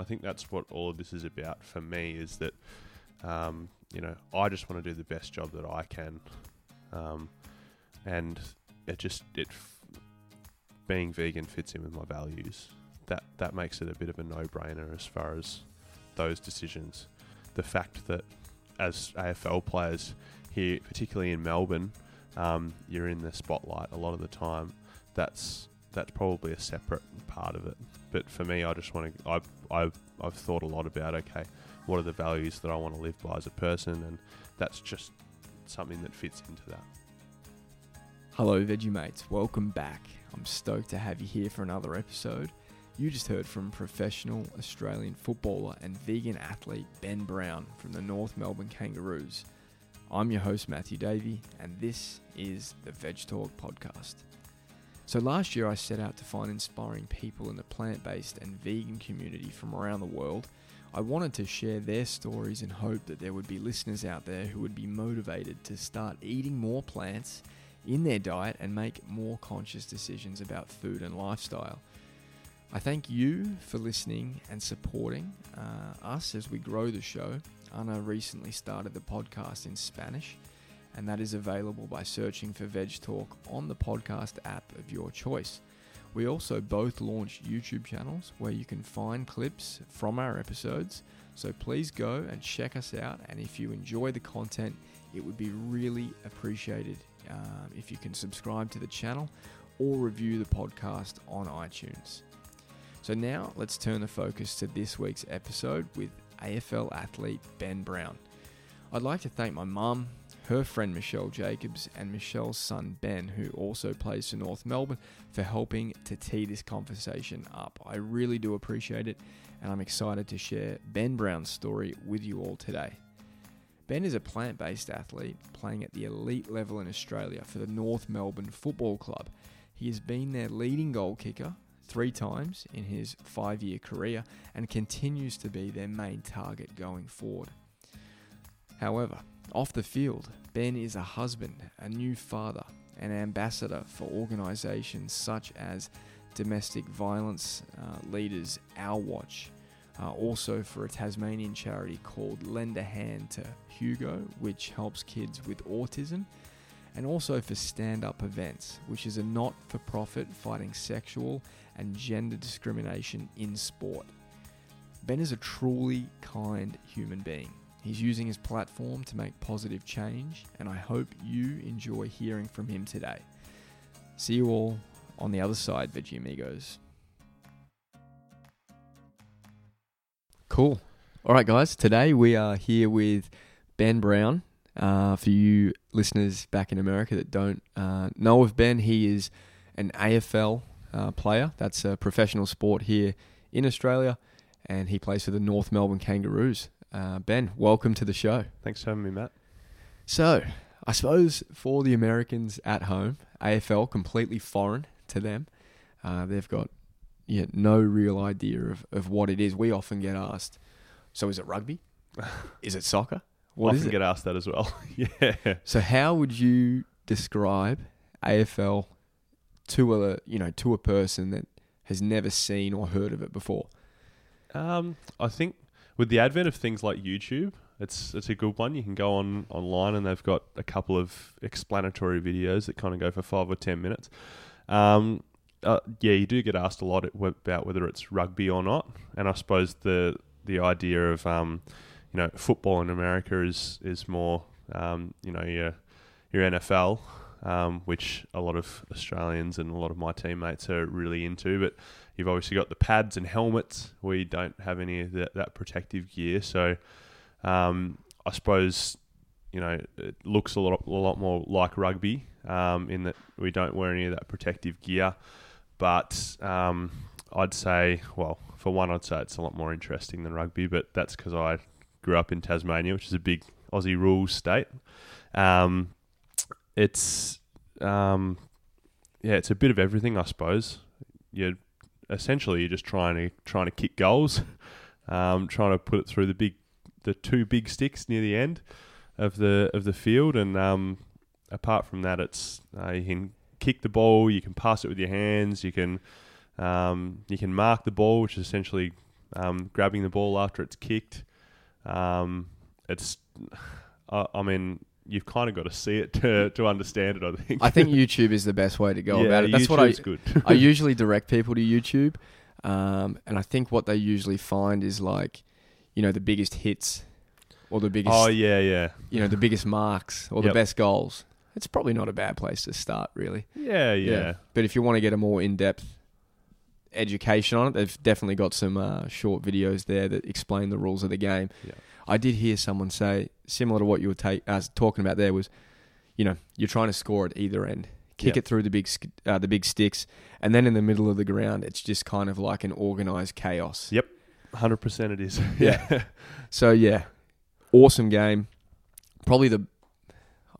I think that's what all of this is about for me. Is that um, you know I just want to do the best job that I can, um, and it just it being vegan fits in with my values. That that makes it a bit of a no-brainer as far as those decisions. The fact that as AFL players here, particularly in Melbourne, um, you're in the spotlight a lot of the time. That's that's probably a separate part of it. But for me, I just want to. I've, I've I've thought a lot about okay, what are the values that I want to live by as a person, and that's just something that fits into that. Hello, Veggie Mates. Welcome back. I'm stoked to have you here for another episode. You just heard from professional Australian footballer and vegan athlete Ben Brown from the North Melbourne Kangaroos. I'm your host, Matthew Davey, and this is the VedgeTalk podcast. So, last year I set out to find inspiring people in the plant based and vegan community from around the world. I wanted to share their stories and hope that there would be listeners out there who would be motivated to start eating more plants in their diet and make more conscious decisions about food and lifestyle. I thank you for listening and supporting uh, us as we grow the show. Anna recently started the podcast in Spanish, and that is available by searching for VedgeTalk on the podcast app of your choice. We also both launched YouTube channels where you can find clips from our episodes. So please go and check us out. And if you enjoy the content, it would be really appreciated um, if you can subscribe to the channel or review the podcast on iTunes. So now let's turn the focus to this week's episode with AFL athlete Ben Brown. I'd like to thank my mum, her friend Michelle Jacobs, and Michelle's son Ben, who also plays for North Melbourne, for helping to tee this conversation up. I really do appreciate it, and I'm excited to share Ben Brown's story with you all today. Ben is a plant based athlete playing at the elite level in Australia for the North Melbourne Football Club. He has been their leading goal kicker three times in his five year career and continues to be their main target going forward. However, off the field, Ben is a husband, a new father, an ambassador for organisations such as Domestic Violence uh, Leaders Our Watch, uh, also for a Tasmanian charity called Lend a Hand to Hugo, which helps kids with autism, and also for Stand Up Events, which is a not for profit fighting sexual and gender discrimination in sport. Ben is a truly kind human being. He's using his platform to make positive change, and I hope you enjoy hearing from him today. See you all on the other side, Veggie Amigos. Cool. All right, guys. Today we are here with Ben Brown. Uh, for you listeners back in America that don't uh, know of Ben, he is an AFL uh, player. That's a professional sport here in Australia, and he plays for the North Melbourne Kangaroos. Uh, ben, welcome to the show. Thanks for having me, Matt. So, I suppose for the Americans at home, AFL completely foreign to them. Uh, they've got yeah, no real idea of, of what it is. We often get asked, so is it rugby? is it soccer? What often get asked that as well. yeah. So how would you describe AFL to a you know to a person that has never seen or heard of it before? Um, I think with the advent of things like YouTube, it's it's a good one. You can go on online and they've got a couple of explanatory videos that kind of go for five or ten minutes. Um, uh, yeah, you do get asked a lot about whether it's rugby or not, and I suppose the the idea of um, you know football in America is is more um, you know your your NFL, um, which a lot of Australians and a lot of my teammates are really into. But you've obviously got the pads and helmets. We don't have any of that, that protective gear, so um, I suppose you know it looks a lot a lot more like rugby um, in that we don't wear any of that protective gear. But um, I'd say, well, for one, I'd say it's a lot more interesting than rugby, but that's because I grew up in Tasmania, which is a big Aussie rules state. Um, it's um, yeah, it's a bit of everything, I suppose. You're essentially you're just trying to trying to kick goals, um, trying to put it through the big, the two big sticks near the end of the of the field, and um, apart from that, it's uh, you can kick the ball, you can pass it with your hands, you can um, you can mark the ball, which is essentially um, grabbing the ball after it's kicked. Um, it's, I, I mean, you've kind of got to see it to, to understand it. I think. I think YouTube is the best way to go yeah, about it. That's what I YouTube's good. I usually direct people to YouTube, um, and I think what they usually find is like, you know, the biggest hits or the biggest, oh yeah, yeah, you know, the biggest marks or the best goals. It's probably not a bad place to start, really. yeah, yeah. But if you want to get a more in-depth education on it, they've definitely got some uh, short videos there that explain the rules of the game. Yeah. I did hear someone say similar to what you were ta- uh, talking about there was, you know, you're trying to score at either end, kick Yeah. it through the big uh, the big sticks, and then in the middle of the ground, it's just kind of like an organized chaos. Yep. Hundred percent, it is. Yeah. So yeah, awesome game. Probably the,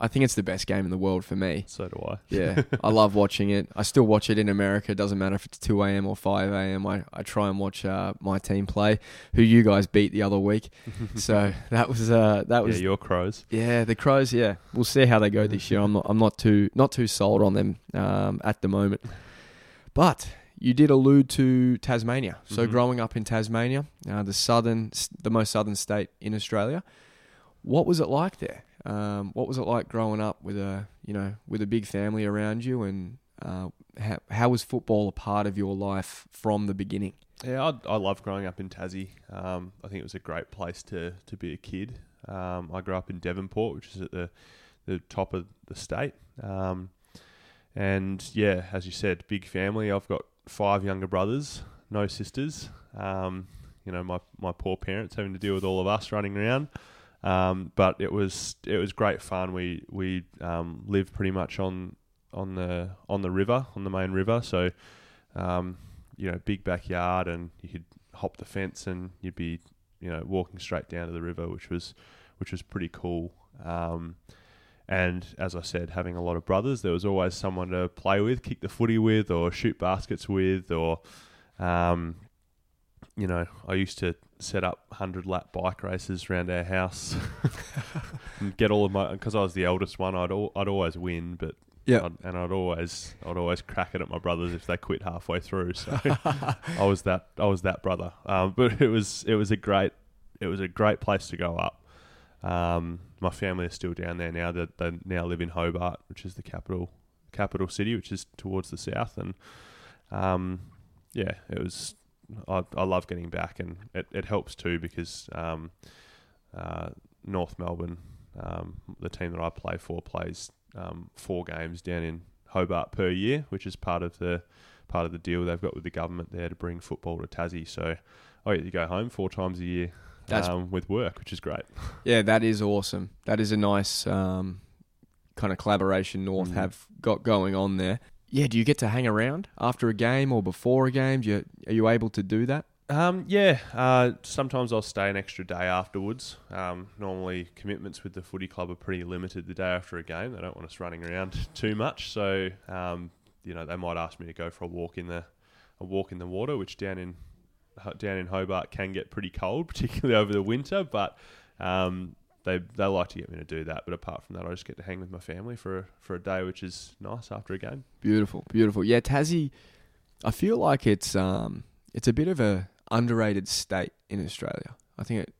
I think it's the best game in the world for me. so do I. Yeah, I love watching it. I still watch it in America. It doesn't matter if it's 2 a.m. or 5 a.m. I, I try and watch uh, my team play, who you guys beat the other week. so that was uh, that yeah, was your crows. yeah, the Crows. Yeah, we'll see how they go this year. I'm not I'm not too not too sold on them um, at the moment. But you did allude to Tasmania. So Mhm. growing up in Tasmania, uh, the southern the most southern state in Australia, what was it like there? Um, what was it like growing up with a you know with a big family around you, and uh, how, how was football a part of your life from the beginning? Yeah, I, I love growing up in Tassie. Um, I think it was a great place to, to be a kid. Um, I grew up in Devonport, which is at the the top of the state. Um, and yeah, as you said, big family. I've got five younger brothers, no sisters. Um, you know, my, my poor parents having to deal with all of us running around. Um, but it was it was great fun. We we um, lived pretty much on on the on the river, on the main river. So um, you know, big backyard, and you could hop the fence, and you'd be, you know, walking straight down to the river, which was, which was pretty cool. Um, and as I said, having a lot of brothers, there was always someone to play with, kick the footy with, or shoot baskets with, or, um, you know, I used to set up hundred lap bike races around our house and get all of my because I was the eldest one. I'd al- I'd always win, but Yeah. And I'd always I'd always crack it at my brothers if they quit halfway through. So I was that I was that brother. Um, but it was it was a great it was a great place to go up. Um, my family is still down there now. That they now live in Hobart, which is the capital capital city, which is towards the south. And um, yeah, it was. I, I love getting back, and it, it helps too because um, uh, North Melbourne, um, the team that I play for, plays um, four games down in Hobart per year, which is part of the part of the deal they've got with the government there to bring football to Tassie. So I get to go home four times a year um, with work, which is great. Yeah, that is awesome. That is a nice um, kind of collaboration North Mhm. have got going on there. Yeah, do you get to hang around after a game or before a game? Do you, are you able to do that? Um, yeah, uh, sometimes I'll stay an extra day afterwards. Um, normally, commitments with the footy club are pretty limited the day after a game. They don't want us running around too much, so um, you know they might ask me to go for a walk in the a walk in the water, which down in down in Hobart can get pretty cold, particularly over the winter. But um, they they like to get me to do that. But apart from that, I just get to hang with my family for a, for a day, which is nice after a game. Beautiful, beautiful. Yeah, Tassie. I feel like it's um, it's a bit of a underrated state in Australia. I think it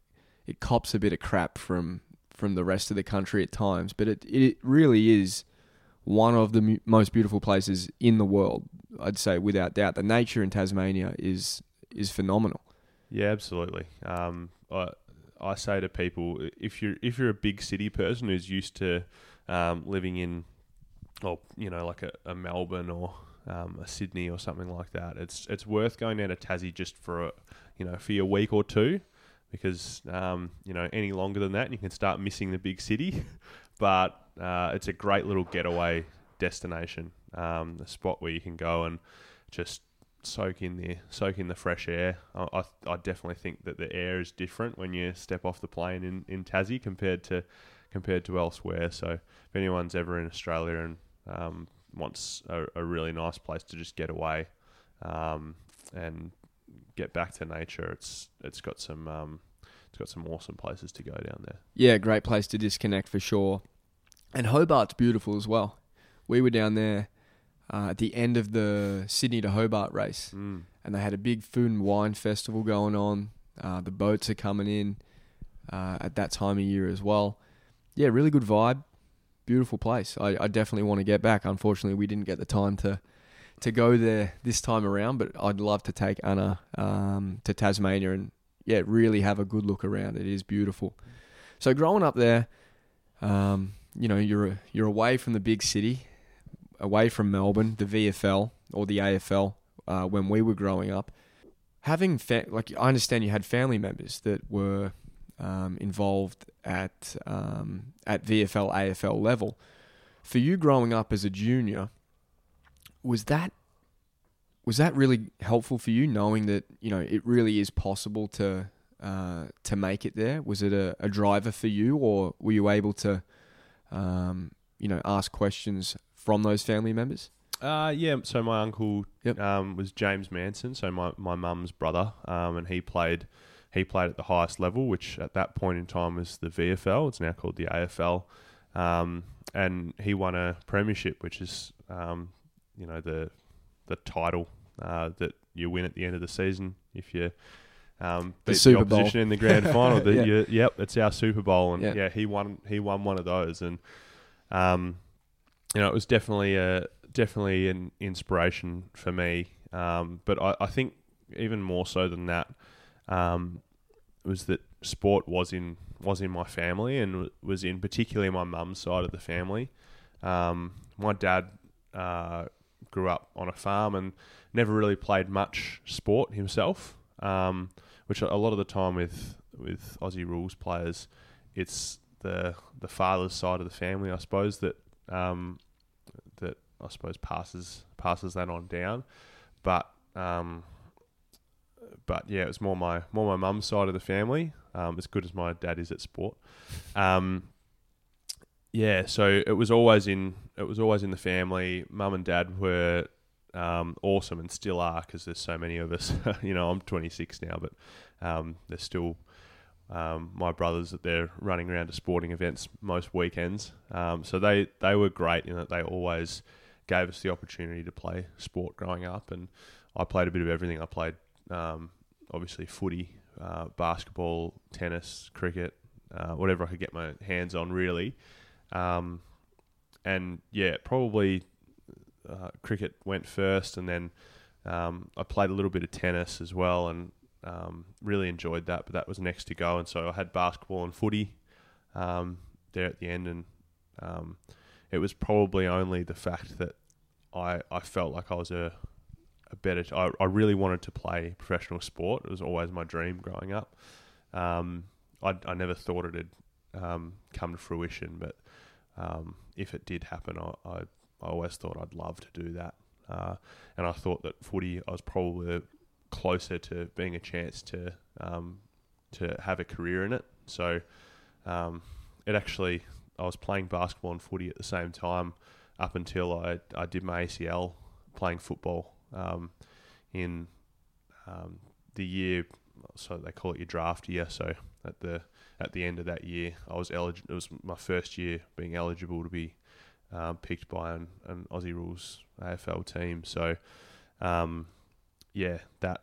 it cops a bit of crap from from the rest of the country at times, but it it really is one of the mu- most beautiful places in the world. I'd say without doubt. The nature in Tasmania is is phenomenal. Yeah, absolutely. Um, I I say to people, if you're if you're a big city person who's used to um, living in, or you know, like a, a Melbourne or um, a Sydney or something like that, it's it's worth going down to Tassie just for a, you know for your week or two, because um, you know any longer than that, you can start missing the big city. but uh, it's a great little getaway destination, um, a spot where you can go and just soak in the soak in the fresh air. I, I, I definitely think that the air is different when you step off the plane in, in Tassie compared to compared to elsewhere. So if anyone's ever in Australia and um, wants a, a really nice place to just get away um, and get back to nature, it's it's got some um, it's got some awesome places to go down there. Yeah, great place to disconnect for sure. And Hobart's beautiful as well. We were down there uh, at the end of the Sydney to Hobart race, Mm. and they had a big food and wine festival going on. Uh, the boats are coming in uh, at that time of year as well. Yeah, really good vibe. Beautiful place. I, I definitely want to get back. Unfortunately, we didn't get the time to to go there this time around, but I'd love to take Anna um, to Tasmania and yeah, really have a good look around. It is beautiful. So growing up there, um, you know, you're you're away from the big city, away from Melbourne, the VFL or the AFL uh, when we were growing up. Having fa- like I understand you had family members that were um, involved at um, at VFL AFL level. For you growing up as a junior, was that was that really helpful for you, knowing that you know it really is possible to uh, to make it there? Was it a, a, driver for you, or were you able to, um, you know, ask questions from those family members? Uh, yeah. So my uncle Yep. um, was James Manson, so my my mum's brother, um, and he played he played at the highest level, which at that point in time was the VFL. It's now called the AFL, um, and he won a premiership, which is um, you know the the title uh, that you win at the end of the season if you um, The beat the, Super Bowl. opposition in the grand final. The, Yeah. you- yep, it's our Super Bowl, and Yeah. yeah. he won. He won one of those, and um, you know it was definitely a definitely an inspiration for me. Um, but I, I think even more so than that um, was that sport was in was in my family and was in particularly my mum's side of the family. Um, my dad uh, grew up on a farm and never really played much sport himself, um, which a lot of the time with with Aussie rules players, it's the the father's side of the family, I suppose that um, that I suppose passes passes that on down, but um, but yeah, it was more my more my mum's side of the family. Um, as good as my dad is at sport, um, yeah. So it was always in it was always in the family. Mum and dad were um, awesome and still are because there's so many of us. you know, I'm 26 now, but um, there's still um, my brothers that they're running around to sporting events most weekends. Um, so they they were great in that they always gave us the opportunity to play sport growing up, and I played a bit of everything. I played um, obviously footy, uh, basketball, tennis, cricket, uh, whatever I could get my hands on, really. Um, and yeah, probably uh, cricket went first, and then um, I played a little bit of tennis as well, and um, really enjoyed that. But that was next to go, and so I had basketball and footy um, there at the end, and um, it was probably only the fact that I I felt like I was a a better. I, I really wanted to play professional sport. It was always my dream growing up. Um, I I never thought it had um, come to fruition, but um, if it did happen, I, I I always thought I'd love to do that. Uh, and I thought that footy, I was probably closer to being a chance to um, to have a career in it. So um, it actually, I was playing basketball and footy at the same time up until I, I did my ACL playing football um, in um, the year. So they call it your draft year. So at the at the end of that year, I was eligible. It was my first year being eligible to be um, picked by an, an Aussie rules AFL team. So um, yeah, that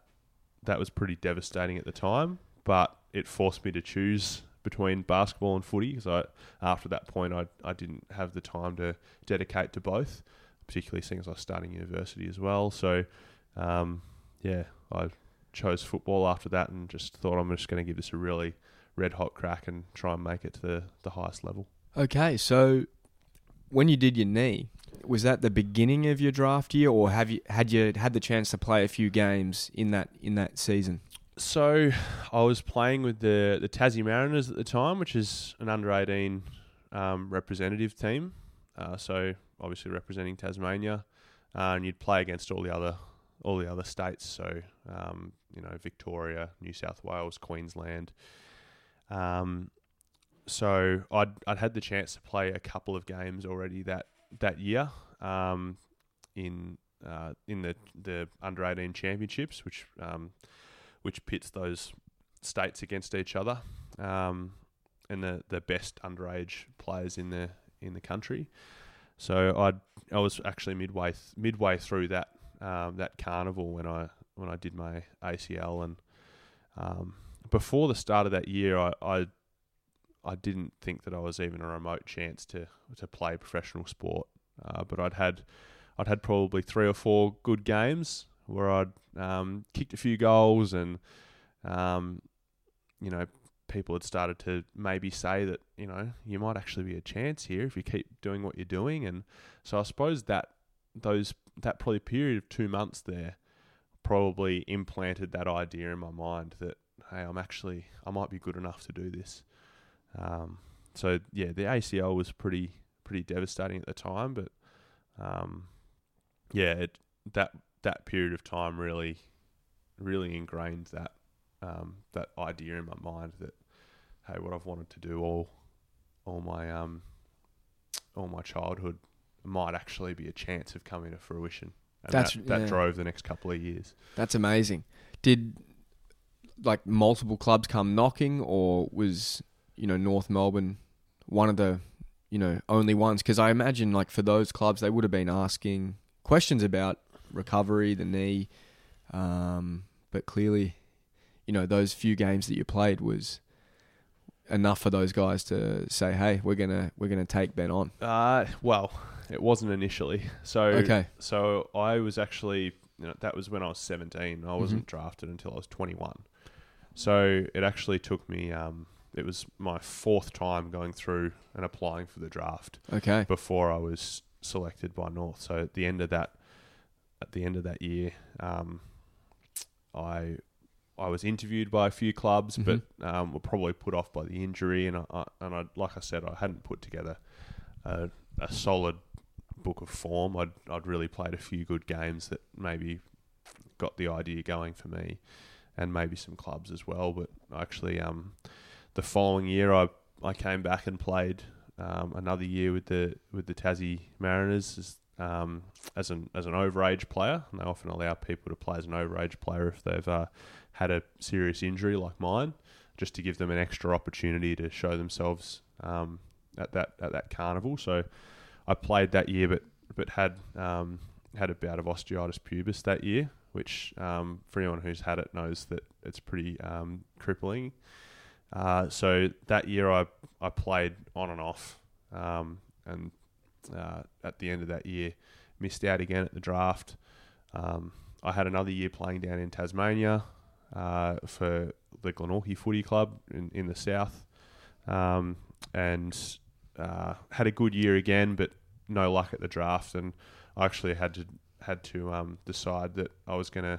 that was pretty devastating at the time, but it forced me to choose between basketball and footy because I after that point I I didn't have the time to dedicate to both, particularly as I was starting university as well. So um, yeah, I chose football after that and just thought I'm just going to give this a really red hot crack and try and make it to the, the highest level. Okay, so when you did your knee, was that the beginning of your draft year, or have you had you had the chance to play a few games in that in that season? So I was playing with the the Tassie Mariners at the time, which is an under eighteen um, representative team. Uh, so obviously representing Tasmania, uh, and you'd play against all the other all the other states. So um, you know Victoria, New South Wales, Queensland. Um, so I'd I'd had the chance to play a couple of games already that that year um, in uh, in the the under eighteen championships, which um, which pits those states against each other, um, and the the best underage players in the in the country. So I I was actually midway th- midway through that um, that carnival when I when I did my ACL, and um, before the start of that year, I, I I didn't think that I was even a remote chance to to play professional sport. Uh, but I'd had I'd had probably three or four good games where I'd um, kicked a few goals, and um, you know people had started to maybe say that you know you might actually be a chance here if you keep doing what you're doing, and so I suppose that those that probably period of two months there probably implanted that idea in my mind that hey, I'm actually I might be good enough to do this. Um, so yeah, the ACL was pretty pretty devastating at the time, but um, yeah, it, that that period of time really really ingrained that um, that idea in my mind that hey, what I've wanted to do all all my um all my childhood might actually be a chance of coming to fruition. And That's- that, that yeah. drove the next couple of years. That's amazing. Did like multiple clubs come knocking, or was you know North Melbourne one of the you know only ones? Because I imagine like for those clubs, they would have been asking questions about recovery, the knee, um, but clearly, you know those few games that you played was enough for those guys to say, "Hey, we're gonna we're gonna take Ben on." Uh, well, it wasn't initially. So Okay, So I was actually, you know, that was when I was 17. I wasn't Mhm. drafted until I was 21. So it actually took me, um, it was my fourth time going through and applying for the draft okay, before I was selected by North. So at the end of that, at the end of that year, um, I I was interviewed by a few clubs, but um, were probably put off by the injury, and I, I and I like I said, I hadn't put together a, a solid book of form. I'd I'd really played a few good games that maybe got the idea going for me, and maybe some clubs as well. But actually, um, the following year, I I came back and played um, another year with the with the Tassie Mariners as, um, as an as an overage player. And they often allow people to play as an overage player if they've uh, had a serious injury like mine, just to give them an extra opportunity to show themselves um, at that at that carnival. So I played that year, but but had um, had a bout of osteitis pubis that year, which um, for anyone who's had it knows that it's pretty um, crippling. Uh, so that year I I played on and off, um, and uh, at the end of that year missed out again at the draft. Um, I had another year playing down in Tasmania uh, for the Glenorchy Footy Club in, in the south, um, and uh, had a good year again, but no luck at the draft. And I actually had to had to um, decide that I was going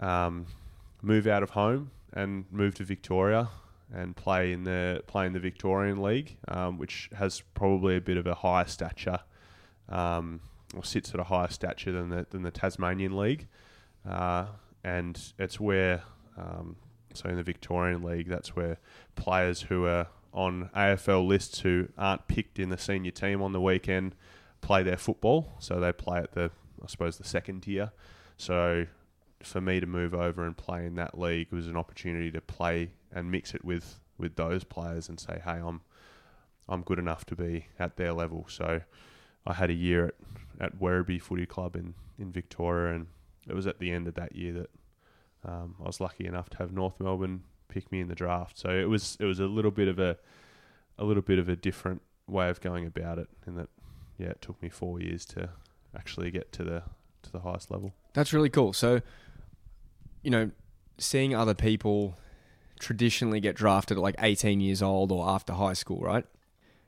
to um, move out of home and move to Victoria and play in the play in the Victorian League, um, which has probably a bit of a higher stature, um, or sits at a higher stature than the than the Tasmanian League, uh, and it's where um, so in the Victorian League, that's where players who are on AFL lists who aren't picked in the senior team on the weekend play their football. So they play at the I suppose the second tier. So for me to move over and play in that league was an opportunity to play and mix it with with those players and say, hey, I'm I'm good enough to be at their level. So I had a year at at Werribee Footy Club in in Victoria, and it was at the end of that year that um, I was lucky enough to have North Melbourne pick me in the draft. So it was it was a little bit of a a little bit of a different way of going about it, in that yeah, it took me four years to actually get to the to the highest level. That's really cool. So, you know, seeing other people traditionally get drafted at like 18 years old or after high school, right?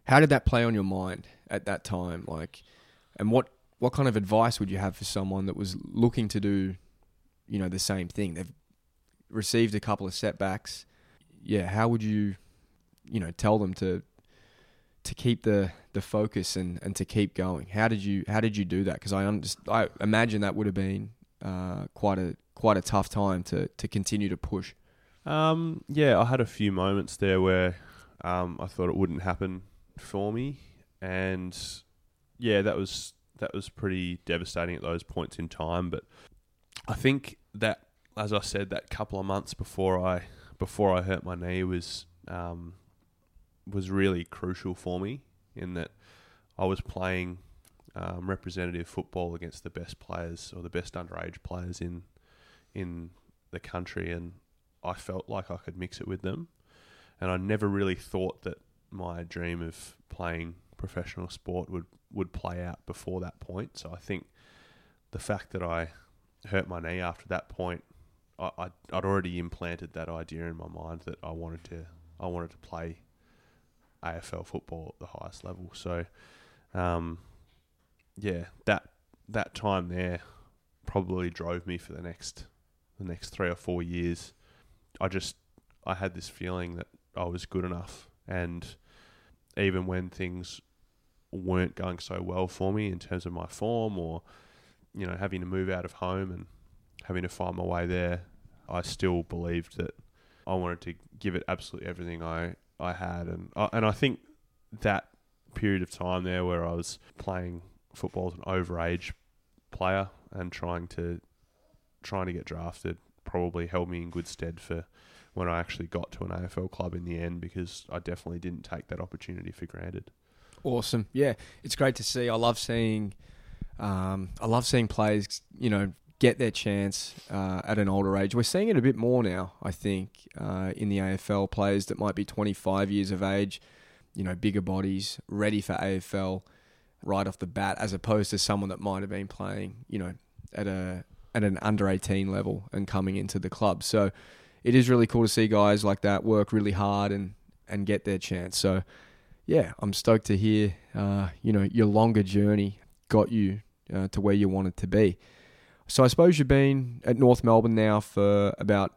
How did that play on your mind at that time? Like, and what what kind of advice would you have for someone that was looking to do, you know, the same thing? They've received a couple of setbacks. Yeah, how would you, you know, tell them to to keep the the focus and, and to keep going? How did you how did you do that? Because I I imagine that would have been uh, quite a quite a tough time to to continue to push. Um, yeah, I had a few moments there where um, I thought it wouldn't happen for me, and yeah, that was that was pretty devastating at those points in time. But I think that, as I said, that couple of months before I before I hurt my knee was um, was really crucial for me in that I was playing um, representative football against the best players or the best underage players in in the country, and I felt like I could mix it with them. And I never really thought that my dream of playing professional sport would, would play out before that point. So I think the fact that I hurt my knee after that point, I, I'd, I'd already implanted that idea in my mind that I wanted to I wanted to play AFL football at the highest level. So, um, yeah, that that time there probably drove me for the next the next three or four years. I just I had this feeling that I was good enough, and even when things weren't going so well for me in terms of my form, or you know having to move out of home and having to find my way there, I still believed that I wanted to give it absolutely everything I I had, and I, and I think that period of time there where I was playing football as an overage player and trying to trying to get drafted probably held me in good stead for when I actually got to an AFL club in the end because I definitely didn't take that opportunity for granted. Awesome. Yeah, it's great to see. I love seeing um, I love seeing players, you know, get their chance uh, at an older age. We're seeing it a bit more now, I think, uh, in the AFL. Players that might be 25 years of age, you know, bigger bodies, ready for AFL right off the bat, as opposed to someone that might have been playing, you know, at a at an under 18 level and coming into the club. So it is really cool to see guys like that work really hard and and get their chance. So yeah, I'm stoked to hear, uh, you know, your longer journey got you uh, to where you wanted to be. So I suppose you've been at North Melbourne now for about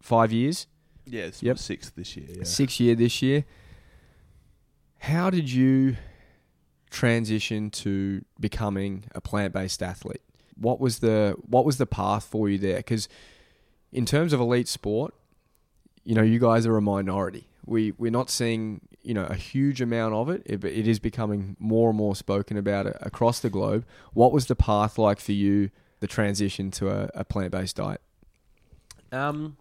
five years. Yeah, it's Yep. sixth this year. Yeah. Six year this year. How did you transition to becoming a plant based athlete? What was the what was the path for you there? Because in terms of elite sport, you know, you guys are a minority. We we're not seeing you know a huge amount of it, it but it is becoming more and more spoken about across the globe. What was the path like for you? The transition to a, a plant based diet. Um,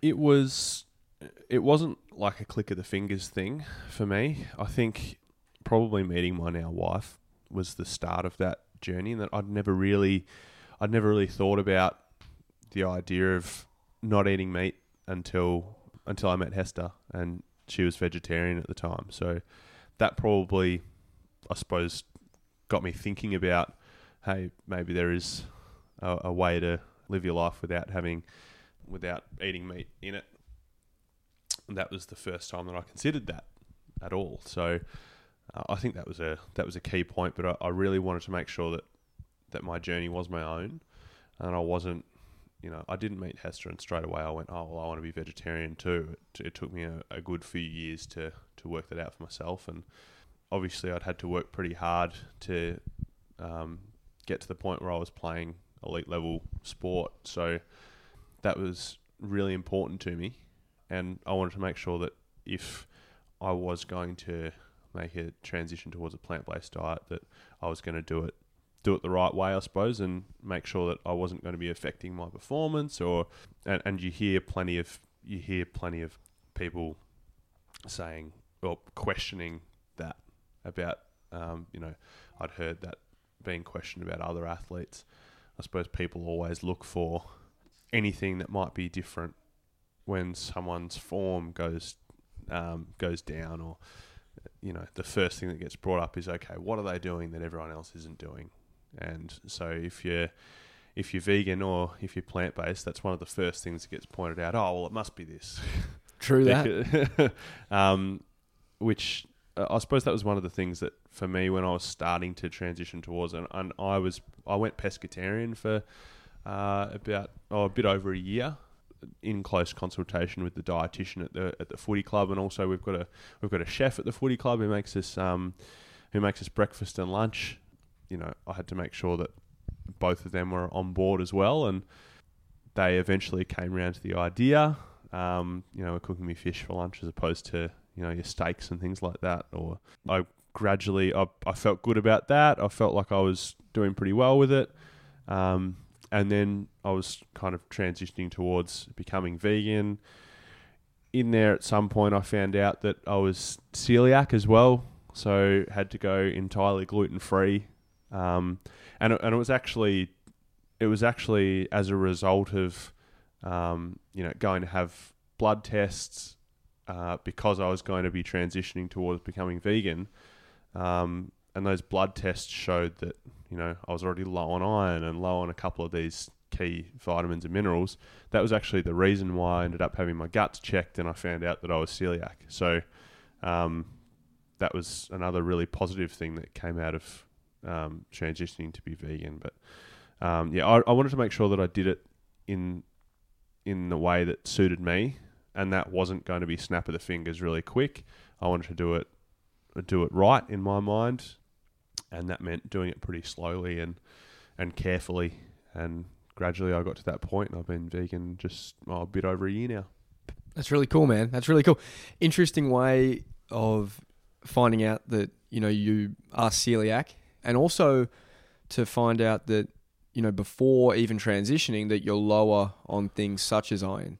it was. It wasn't like a click of the fingers thing for me. I think probably meeting my now wife was the start of that journey, and that I'd never really, I'd never really thought about the idea of not eating meat until until I met Hester, and she was vegetarian at the time. So that probably, I suppose, got me thinking about, hey, maybe there is a, a way to live your life without having, without eating meat in it. And that was the first time that I considered that at all. So I think that was a that was a key point. But I, I really wanted to make sure that that my journey was my own, and I wasn't you know, I didn't meet Hester and straight away I went, oh, well, I want to be vegetarian too. It, it took me a, a, good few years to, to work that out for myself. And obviously, I'd had to work pretty hard to um, get to the point where I was playing elite level sport. So that was really important to me. And I wanted to make sure that if I was going to make a transition towards a plant based diet, that I was going to do it do it the right way, I suppose, and make sure that I wasn't going to be affecting my performance. Or and, and you hear plenty of you hear plenty of people saying or questioning that about um, you know I'd heard that being questioned about other athletes. I suppose people always look for anything that might be different when someone's form goes um, goes down or you know the first thing that gets brought up is okay what are they doing that everyone else isn't doing and so if you're if you're vegan or if you're plant based, that's one of the first things that gets pointed out. Oh well, it must be this. True that. um, which uh, I suppose that was one of the things that for me when I was starting to transition towards, and, and I was I went pescatarian for uh, about oh, a bit over a year in close consultation with the dietitian at the at the footy club, and also we've got a we've got a chef at the footy club who makes us um, who makes us breakfast and lunch you know, I had to make sure that both of them were on board as well, and they eventually came around to the idea. Um, you know, we're cooking me fish for lunch as opposed to you know your steaks and things like that. Or I gradually, I, I felt good about that. I felt like I was doing pretty well with it. Um, and then I was kind of transitioning towards becoming vegan. In there, at some point, I found out that I was celiac as well, so had to go entirely gluten free um, and and it was actually it was actually as a result of um, you know going to have blood tests uh, because I was going to be transitioning towards becoming vegan, um, and those blood tests showed that you know I was already low on iron and low on a couple of these key vitamins and minerals. That was actually the reason why I ended up having my guts checked, and I found out that I was celiac. So um, that was another really positive thing that came out of um, transitioning to be vegan. But um, yeah, I, I wanted to make sure that I did it in in the way that suited me, and that wasn't going to be snap of the fingers really quick. I wanted to do it do it right in my mind, and that meant doing it pretty slowly and and carefully. And gradually, I got to that point, and I've been vegan just oh, a bit over a year now. That's really cool, man. That's really cool. Interesting way of finding out that you know you are celiac, and also to find out that you know before even transitioning that you're lower on things such as iron.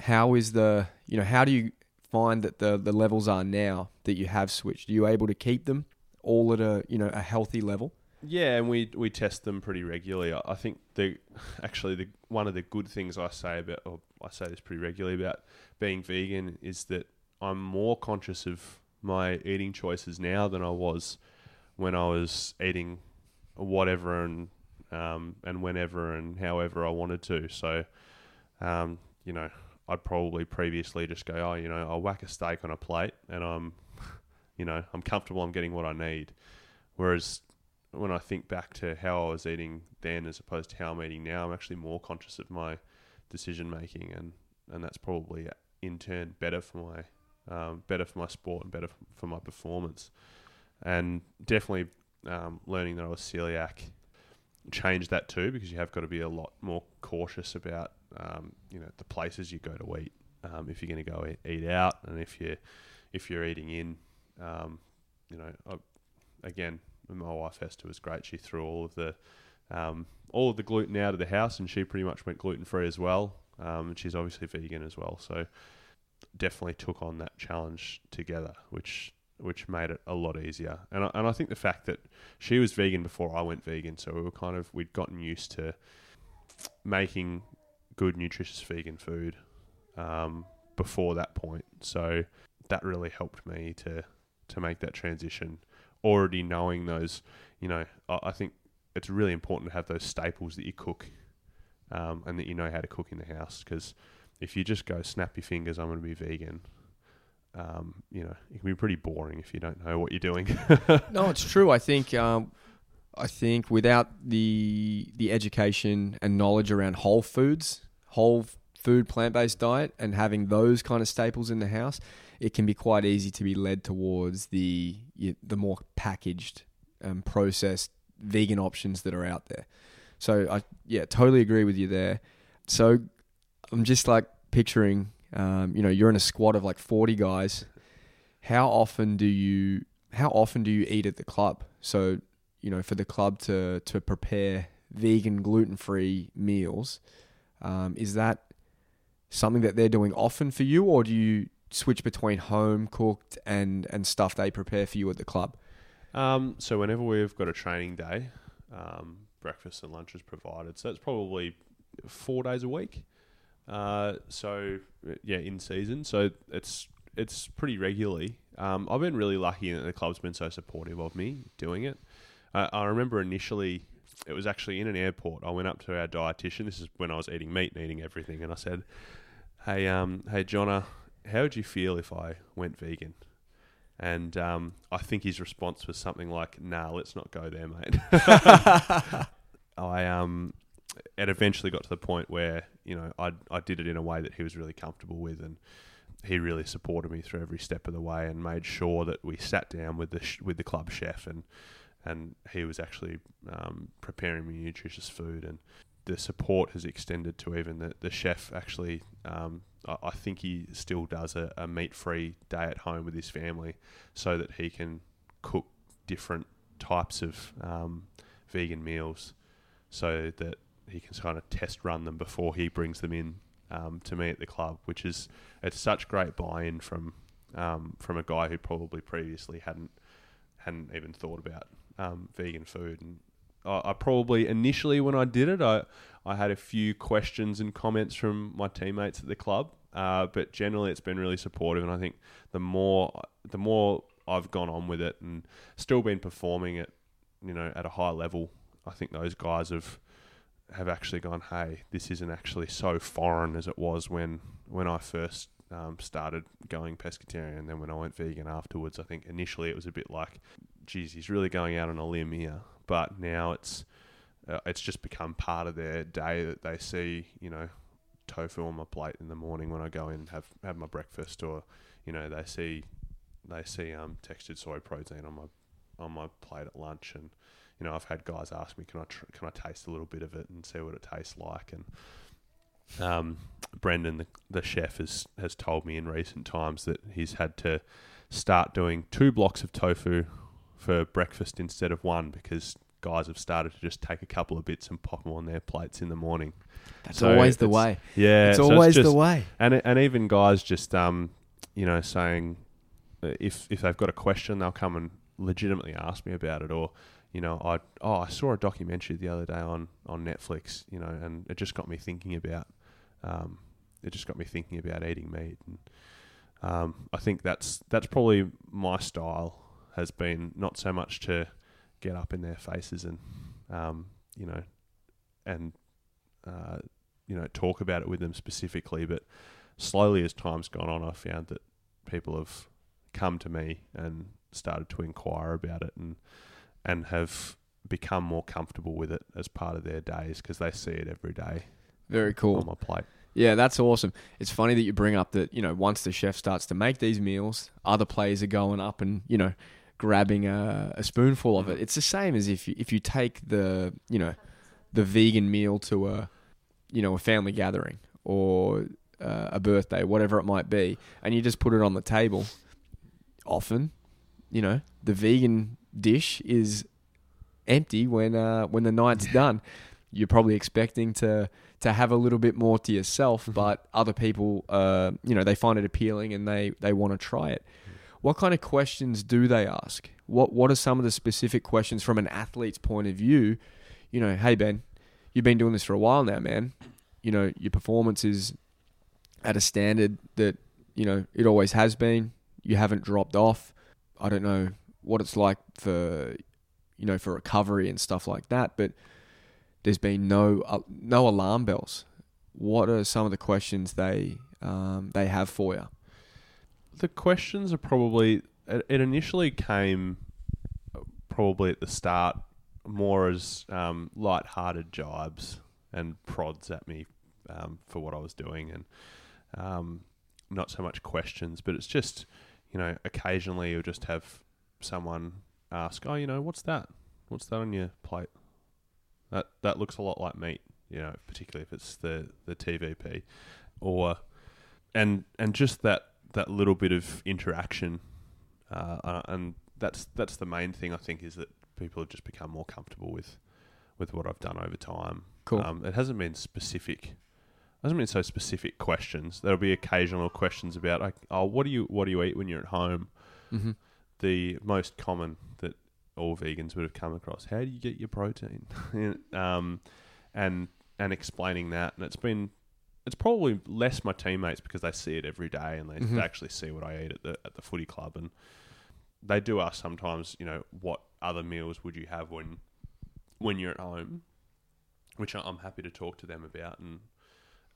How is the you know how do you find that the the levels are now that you have switched? Are you able to keep them all at a you know a healthy level? Yeah, and we we test them pretty regularly. I think the actually the one of the good things I say about, or I say this pretty regularly about being vegan is that I'm more conscious of my eating choices now than I was when I was eating whatever and um, and whenever and however I wanted to. So, um, you know, I'd probably previously just go, oh, you know, I'll whack a steak on a plate and I'm, you know, I'm comfortable. I'm getting what I need. Whereas when I think back to how I was eating then as opposed to how I'm eating now, I'm actually more conscious of my decision making, and and that's probably in turn better for my um, better for my sport and better for my performance. And definitely um, learning that I was celiac changed that too because you have got to be a lot more cautious about um, you know the places you go to eat um, if you're going to go eat, eat, out and if you if you're eating in um, you know I, again my wife Esther was great she threw all of the um, all of the gluten out of the house and she pretty much went gluten free as well um, and she's obviously vegan as well so definitely took on that challenge together which which made it a lot easier. And I, and I think the fact that she was vegan before I went vegan, so we were kind of we'd gotten used to making good, nutritious vegan food um, before that point. So that really helped me to to make that transition. Already knowing those, you know, I, think it's really important to have those staples that you cook um, and that you know how to cook in the house because if you just go snap your fingers, I'm going to be vegan um, you know, it can be pretty boring if you don't know what you're doing. no, it's true. I think um, I think without the the education and knowledge around whole foods, whole food plant based diet, and having those kind of staples in the house, it can be quite easy to be led towards the the more packaged, um, processed vegan options that are out there. So I yeah totally agree with you there. So I'm just like picturing um, you know, you're in a squad of like 40 guys. How often do you how often do you eat at the club? So, you know, for the club to to prepare vegan, gluten free meals, um, is that something that they're doing often for you, or do you switch between home cooked and and stuff they prepare for you at the club? Um, so whenever we've got a training day, um, breakfast and lunch is provided. So it's probably four days a week. Uh, so yeah, in season. So it's it's pretty regularly. Um, I've been really lucky that the club's been so supportive of me doing it. Uh, I remember initially it was actually in an airport. I went up to our dietitian. This is when I was eating meat and eating everything, and I said, "Hey, um, hey, Jonna, how would you feel if I went vegan?" And um, I think his response was something like, "Nah, let's not go there, mate." I um, it eventually got to the point where you know I I did it in a way that he was really comfortable with, and he really supported me through every step of the way, and made sure that we sat down with the sh- with the club chef, and and he was actually um, preparing me nutritious food, and the support has extended to even the, the chef actually. Um, I, I, think he still does a, a meat free day at home with his family, so that he can cook different types of um, vegan meals, so that he can kind of test run them before he brings them in um, to me at the club, which is it's such great buy-in from um, from a guy who probably previously hadn't hadn't even thought about um, vegan food, and I, I probably initially when I did it, I I had a few questions and comments from my teammates at the club, uh, but generally it's been really supportive. And I think the more the more I've gone on with it and still been performing it, you know, at a high level, I think those guys have have actually gone, hey, this isn't actually so foreign as it was when when I first um, started going pescatarian. And then when I went vegan afterwards, I think initially it was a bit like, geez, he's really going out on a limb here. But now it's uh, it's just become part of their day that they see, you know, tofu on my plate in the morning when I go in and have have my breakfast, or you know, they see they see um, textured soy protein on my on my plate at lunch, and you know, I've had guys ask me, can I tr- can I taste a little bit of it and see what it tastes like, and um, Brendan, the, the chef, has has told me in recent times that he's had to start doing two blocks of tofu for breakfast instead of one because guys have started to just take a couple of bits and pop them on their plates in the morning. That's So always the way. Yeah, it's so always just, the way. and and even guys just um, you know, saying uh, if if they've got a question, they'll come and legitimately ask me about it, or you know, I oh I saw a documentary the other day on on Netflix, you know, and it just got me thinking about um, it just got me thinking about eating meat, and um, I think that's that's probably my style has been not so much to get up in their faces and um, you know, and uh, you know talk about it with them specifically, but slowly as time's gone on, I found that people have come to me and started to inquire about it and and have become more comfortable with it as part of their days because they see it every day Very cool. on my plate. Yeah, that's awesome. It's funny that you bring up that, you know, once the chef starts to make these meals, other players are going up and, you know, grabbing a, a spoonful of it. It's the same as if you, if you take the, you know, the vegan meal to a, you know, a family gathering or uh, a birthday, whatever it might be, and you just put it on the table. Often, you know, the vegan dish is empty when uh, when the night's done. You're probably expecting to to have a little bit more to yourself, but other people, uh, you know, they find it appealing and they they want to try it. What kind of questions do they ask? What What are some of the specific questions from an athlete's point of view? You know, hey Ben, you've been doing this for a while now, man. You know, your performance is at a standard that you know it always has been. You haven't dropped off. I don't know what it's like for you know for recovery and stuff like that, but there's been no uh, no alarm bells. What are some of the questions they um, they have for you? The questions are probably it it initially came uh, probably at the start more as um, light-hearted jibes and prods at me um, for what I was doing, and um, not so much questions, but it's just you know occasionally you'll just have someone ask, oh, you know, what's that? What's that on your plate? That that looks a lot like meat, you know, particularly if it's the the TVP, or and and just that that little bit of interaction, uh, uh, and that's that's the main thing I think is that people have just become more comfortable with with what I've done over time. Cool. Um, it hasn't been specific. It hasn't been so specific questions. There'll be occasional questions about, like, oh, what do you what do you eat when you're at home? Mm-hmm. the most common that all vegans would have come across. How do you get your protein? um, and and explaining that, and it's been it's probably less my teammates because they see it every day and they, Mhm. they actually see what I eat at the at the footy club, and they do ask sometimes, you know, what other meals would you have when when you're at home, which I'm happy to talk to them about, and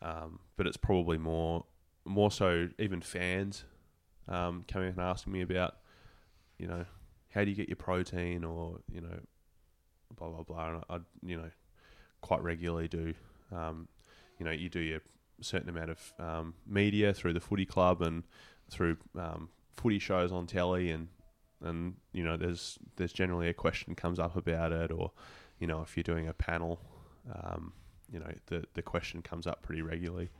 um, but it's probably more more so even fans um, coming and asking me about, you know, how do you get your protein or, you know, blah, blah, blah. And I, I you know, quite regularly do, um, you know, you do your certain amount of um, media through the footy club and through um, footy shows on telly and, and, you know, there's, there's generally a question comes up about it or, you know, if you're doing a panel, um, you know, the, the question comes up pretty regularly.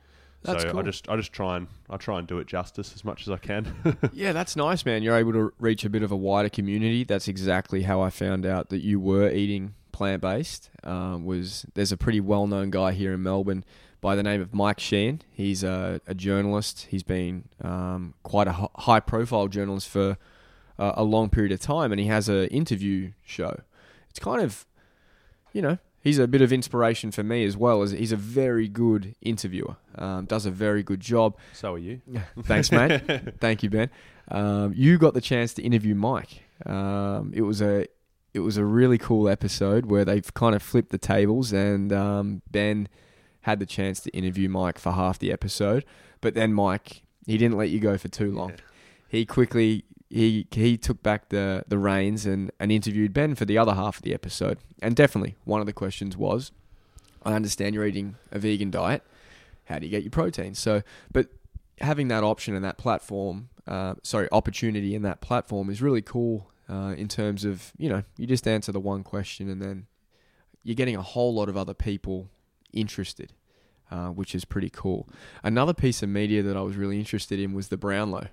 That's so I cool. just I just try and I try and do it justice as much as I can. Yeah, that's nice, man. You're able to reach a bit of a wider community. That's exactly how I found out that you were eating plant based. Um, was there's a pretty well known guy here in Melbourne by the name of Mike Sheehan. He's a, a journalist. He's been um, quite a high profile journalist for uh, a long period of time, and he has an interview show. It's kind of you know, he's a bit of inspiration for me as well. As he's a very good interviewer, um, does a very good job. So are you. Thanks, mate. Thank you, Ben. Um, you got the chance to interview Mike. Um, it was a it was a really cool episode where they've kind of flipped the tables, and um, Ben had the chance to interview Mike for half the episode, but then Mike he didn't let you go for too long. Yeah. He quickly he he took back the the reins and, and interviewed Ben for the other half of the episode. And definitely one of the questions was, I understand you're eating a vegan diet. How do you get your protein? So, but having that option and that platform, uh, sorry, opportunity in that platform is really cool uh, in terms of you know you just answer the one question and then you're getting a whole lot of other people interested. Uh, which is pretty cool. Another piece of media that I was really interested in was the Brownlow.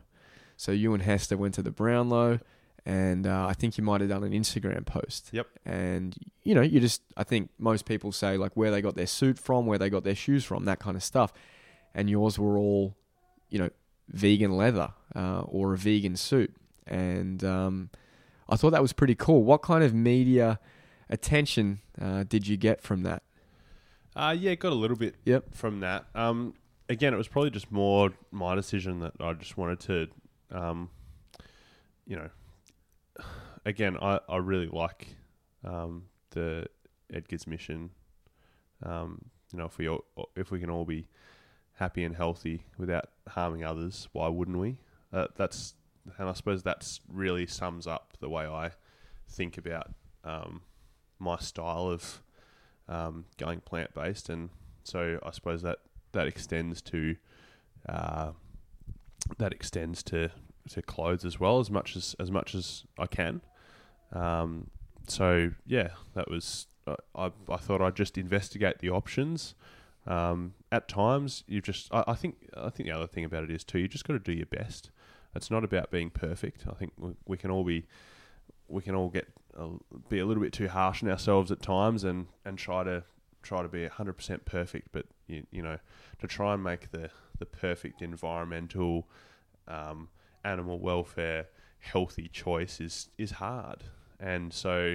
So you and Hester went to the Brownlow, and uh, I think you might have done an Instagram post. Yep. And you know, you just I think most people say like where they got their suit from, where they got their shoes from, that kind of stuff. And yours were all, you know, vegan leather uh, or a vegan suit, and um, I thought that was pretty cool. What kind of media attention uh, did you get from that? Uh, yeah, got a little bit Yep. from that. Um, again, it was probably just more my decision that I just wanted to, um, you know, again, I, I really like um, the Edgar's mission. Um, you know, if we all, if we can all be happy and healthy without harming others, why wouldn't we? Uh, that's and I suppose that's really sums up the way I think about um, my style of um, going plant based, and so I suppose that that extends to uh, that extends to to clothes as well as much as as much as I can. Um, so yeah, that was I, I, I thought I'd just investigate the options. Um, at times, you just I, I think I think the other thing about it is too you just got to do your best. It's not about being perfect. I think we, we can all be we can all get be a little bit too harsh on ourselves at times and, and try to try to be hundred percent perfect. But you, you know to try and make the the perfect environmental, um, animal welfare, healthy choice is is hard. And so,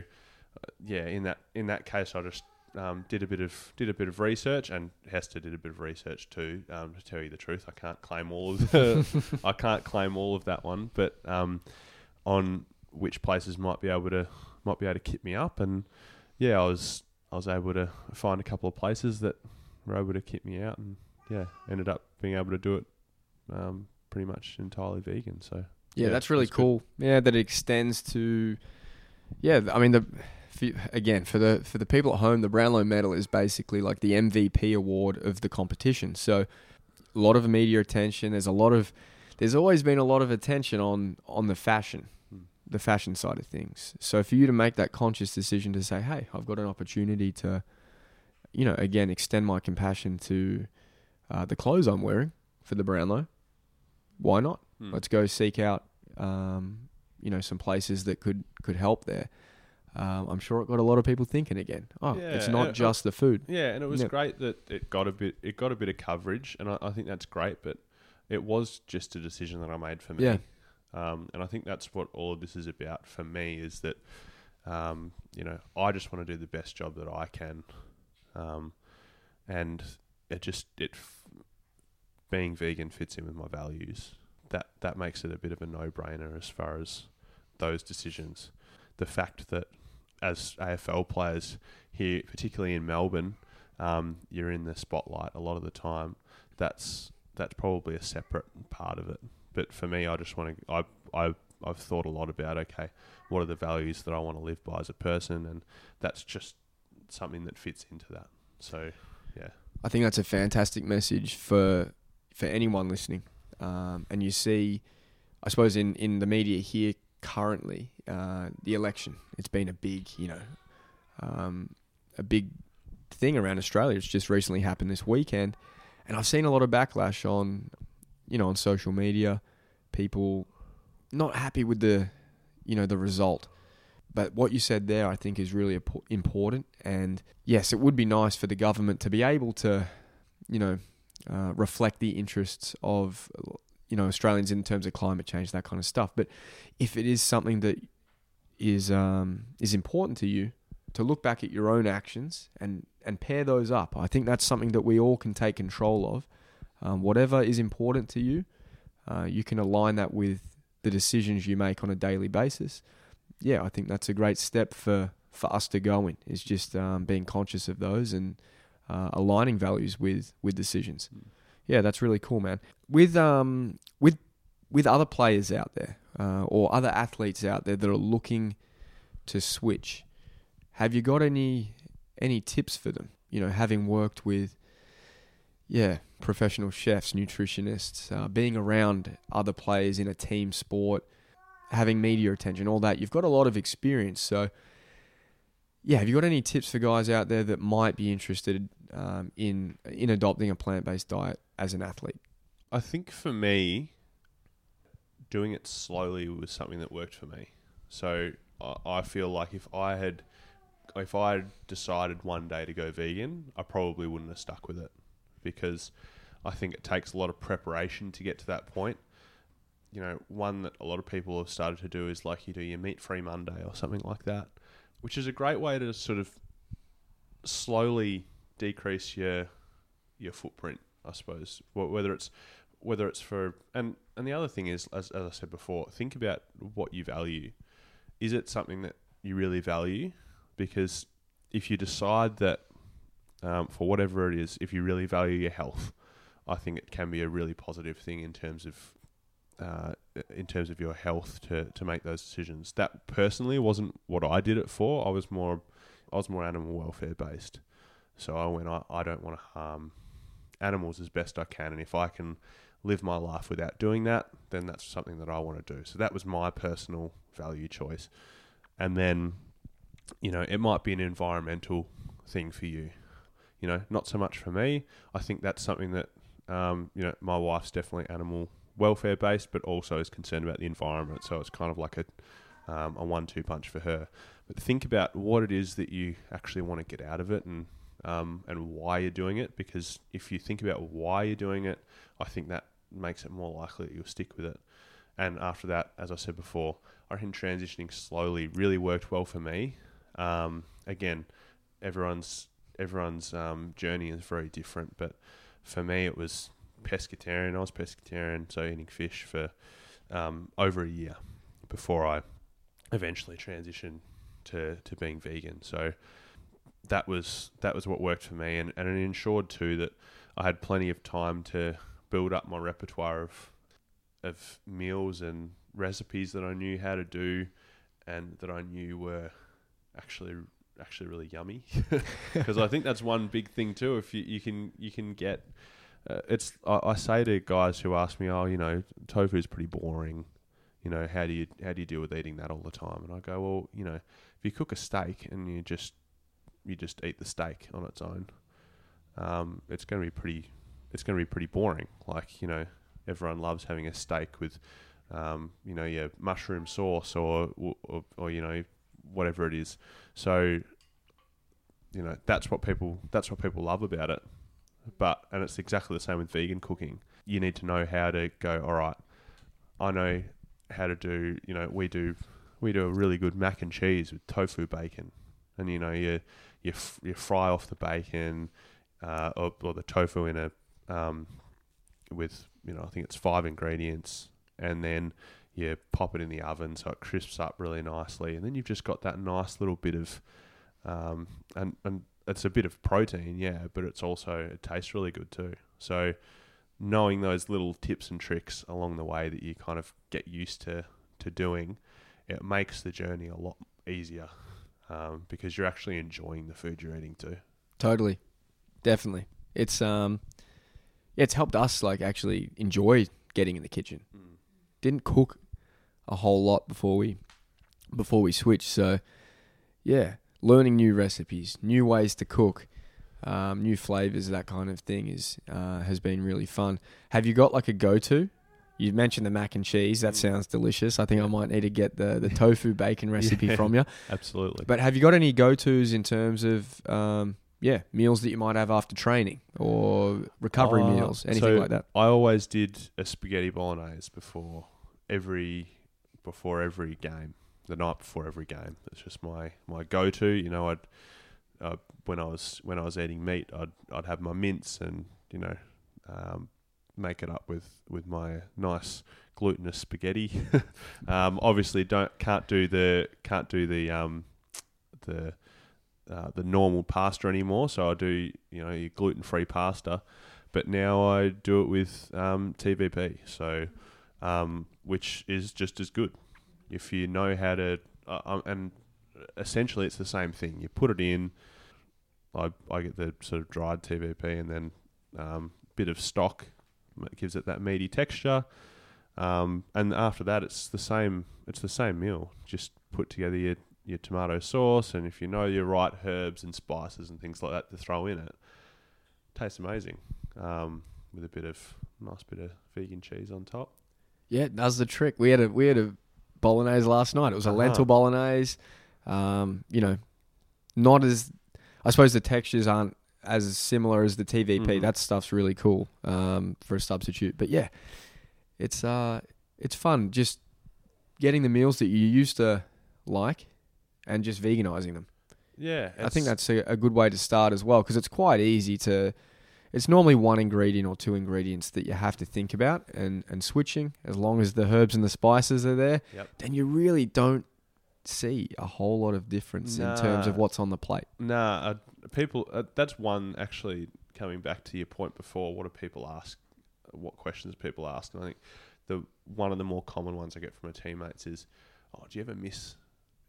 uh, yeah, in that in that case, I just um, did a bit of did a bit of research, and Hester did a bit of research too. Um, to tell you the truth, I can't claim all of the, I can't claim all of that one, but um, on which places might be able to might be able to kit me up, and yeah, I was I was able to find a couple of places that were able to kit me out, and yeah, ended up being able to do it um, pretty much entirely vegan. So Yeah, Yeah, that's really that's good. cool. Yeah, that it extends to. Yeah, I mean the. For, again, for the for the people at home, the Brownlow Medal is basically like the MVP award of the competition. So, a lot of media attention. There's a lot of, there's always been a lot of attention on on the fashion. The fashion side of things. So for you to make that conscious decision to say, hey, I've got an opportunity to, you know, again extend my compassion to uh, the clothes I'm wearing for the Brownlow. Why not? hmm. Let's go seek out, um, you know, some places that could could help there. Um, I'm sure it got a lot of people thinking again. Oh, it's not and- just the food. Yeah, and it was Yep. great that it got a bit it got a bit of coverage, and I, I think that's great. But it was just a decision that I made for me. Yeah. Um, and I think that's what all of this is about for me is that, um, you know, I just want to do the best job that I can, um, and it just it being vegan fits in with my values. That that makes it a bit of a no brainer as far as those decisions. The fact that as AFL players here, particularly in Melbourne, um, you're in the spotlight a lot of the time. That's that's probably a separate part of it. But for me, I just want to. I I I've thought a lot about okay, what are the values that I want to live by as a person, and that's just something that fits into that. So yeah. I think that's a fantastic message for for anyone listening. Um, and you see, I suppose in in the media here currently, uh, the election. It's been a big, you know, um, a big thing around Australia. It's just recently happened this weekend, and I've seen a lot of backlash on, you know, on social media. People not happy with the, you know, the result. But what you said there, I think, is really important. And yes, it would be nice for the government to be able to, you know, uh, reflect the interests of, you know, Australians in terms of climate change, that kind of stuff. But if it is something that is um, is important to you, to look back at your own actions and and pair those up. I think that's something that we all can take control of. Um, whatever is important to you, uh, you can align that with the decisions you make on a daily basis. Yeah, I think that's a great step for for us to go in. Is just um, being conscious of those and uh, aligning values with with decisions. Mm. Yeah, that's really cool, man. With um with with other players out there uh, or other athletes out there that are looking to switch, have you got any any tips for them? You know, having worked with yeah professional chefs, nutritionists, uh, being around other players in a team sport, having media attention, all that. You've got a lot of experience, so yeah, have you got any tips for guys out there that might be interested um, in in adopting a plant based diet as an athlete? I think for me, doing it slowly was something that worked for me. So I, feel like if I had if I had decided one day to go vegan, I probably wouldn't have stuck with it because I think it takes a lot of preparation to get to that point. You know, one that a lot of people have started to do is like you do your meat free Monday or something like that, which is a great way to sort of slowly decrease your your footprint, I suppose. Whether it's whether it's for and and the other thing is, as, as I said before, think about what you value. Is it something that you really value? Because if you decide that um, for whatever it is, if you really value your health, I think it can be a really positive thing in terms of uh, in terms of your health to, to make those decisions. That personally wasn't what I did it for. I was more I was more animal welfare based. So I went I, I don't want to harm animals as best I can and if I can live my life without doing that, then that's something that I want to do. So that was my personal value choice. And then, you know, it might be an environmental thing for you. You know, not so much for me. I think that's something that, um, you know, my wife's definitely animal welfare based, but also is concerned about the environment. So it's kind of like a, um, a one two punch for her. But think about what it is that you actually want to get out of it and, um, and why you're doing it. Because if you think about why you're doing it, I think that makes it more likely that you'll stick with it. And after that, as I said before, I reckon transitioning slowly really worked well for me. Um, again, everyone's everyone's um, journey is very different, but for me, it was pescatarian. I was pescatarian, so eating fish for um, over a year before I eventually transitioned to, to being vegan. So that was that was what worked for me, and, and it ensured too that I had plenty of time to build up my repertoire of of meals and recipes that I knew how to do, and that I knew were actually actually really yummy. Because I think that's one big thing too. If you, you can you can get uh, it's I, I say to guys who ask me, oh, you know, tofu is pretty boring. You know, how do you how do you deal with eating that all the time? And I go, well, you know, if you cook a steak and you just you just eat the steak on its own, um, it's going to be pretty it's going to be pretty boring. Like you know, everyone loves having a steak with um, you know your mushroom sauce or, or or you know whatever it is. So you know that's what people that's what people love about it. But and it's exactly the same with vegan cooking. You need to know how to go. All right, I know how to do. You know, we do we do a really good mac and cheese with tofu bacon, and you know you you you fry off the bacon uh, or, or the tofu in a um, with you know I think it's five ingredients, and then you pop it in the oven so it crisps up really nicely, and then you've just got that nice little bit of um, and and it's a bit of protein, yeah, but it's also it tastes really good too. So knowing those little tips and tricks along the way that you kind of get used to to doing, it makes the journey a lot easier um, because you're actually enjoying the food you're eating too. Totally, definitely. It's um, yeah, it's helped us like actually enjoy getting in the kitchen. Didn't cook a whole lot before we before we switched, so yeah, learning new recipes, new ways to cook, um, new flavors, that kind of thing is uh, has been really fun. Have you got like a go to? You mentioned the mac and cheese. That Mm. sounds delicious. I think I might need to get the, the tofu bacon recipe Yeah. from you. Absolutely. But have you got any go tos in terms of um, yeah meals that you might have after training or recovery Uh, meals, anything so like that? I always did a spaghetti bolognese before every before every game. the night before every game. It's just my my go to. You know, I'd uh, when I was when I was eating meat, I'd I'd have my mince and you know um, make it up with with my nice glutinous spaghetti. um, obviously, don't can't do the can't do the um, the uh, the normal pasta anymore. So I do you know gluten free pasta, but now I do it with um, TVP. So um, which is just as good if you know how to uh, um, and essentially it's the same thing. You put it in. I I get the sort of dried TVP and then um, bit of stock. It gives it that meaty texture. Um, and after that, it's the same. It's the same meal. Just put together your your tomato sauce, and if you know your right herbs and spices and things like that to throw in it, tastes amazing. Um, with a bit of nice bit of vegan cheese on top. Yeah, that's the trick. We had a we had a bolognese last night. It was a Uh-huh. lentil bolognese. Um, you know, not as I suppose the textures aren't as similar as the TVP. Mhm. That stuff's really cool um, for a substitute. But yeah, it's uh it's fun just getting the meals that you used to like and just veganizing them. Yeah, I think that's a, a good way to start as well because it's quite easy to. It's normally one ingredient or two ingredients that you have to think about and, and switching. As long as the herbs and the spices are there, Yep. then you really don't see a whole lot of difference in terms of what's on the plate. Nah, uh, people. Uh, that's one actually. Coming back to your point before, what do people ask? What questions do people ask? And I think the one of the more common ones I get from my teammates is, "Oh, do you ever miss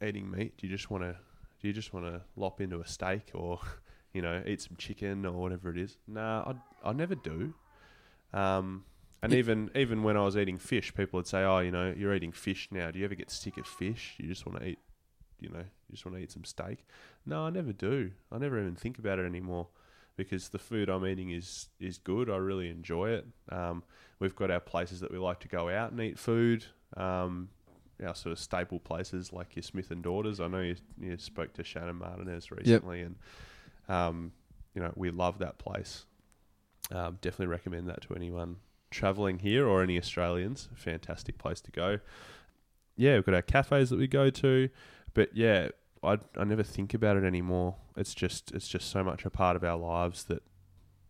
eating meat? Do you just want to? Do you just want to lop into a steak or, you know, eat some chicken or whatever it is?" Nah, I I never do. Um, and Yeah. even even when I was eating fish, people would say, "Oh, you know, you're eating fish now. Do you ever get sick of fish? You just want to eat, you know, you just want to eat some steak." No, I never do. I never even think about it anymore because the food I'm eating is is good. I really enjoy it. Um, we've got our places that we like to go out and eat food. Um, our sort of staple places like your Smith and Daughters. I know you, you spoke to Shannon Martinez recently, and um, you know we love that place. Um, definitely recommend that to anyone traveling here or any Australians. Fantastic place to go. Yeah, we've got our cafes that we go to, but yeah, I I never think about it anymore. It's just it's just so much a part of our lives that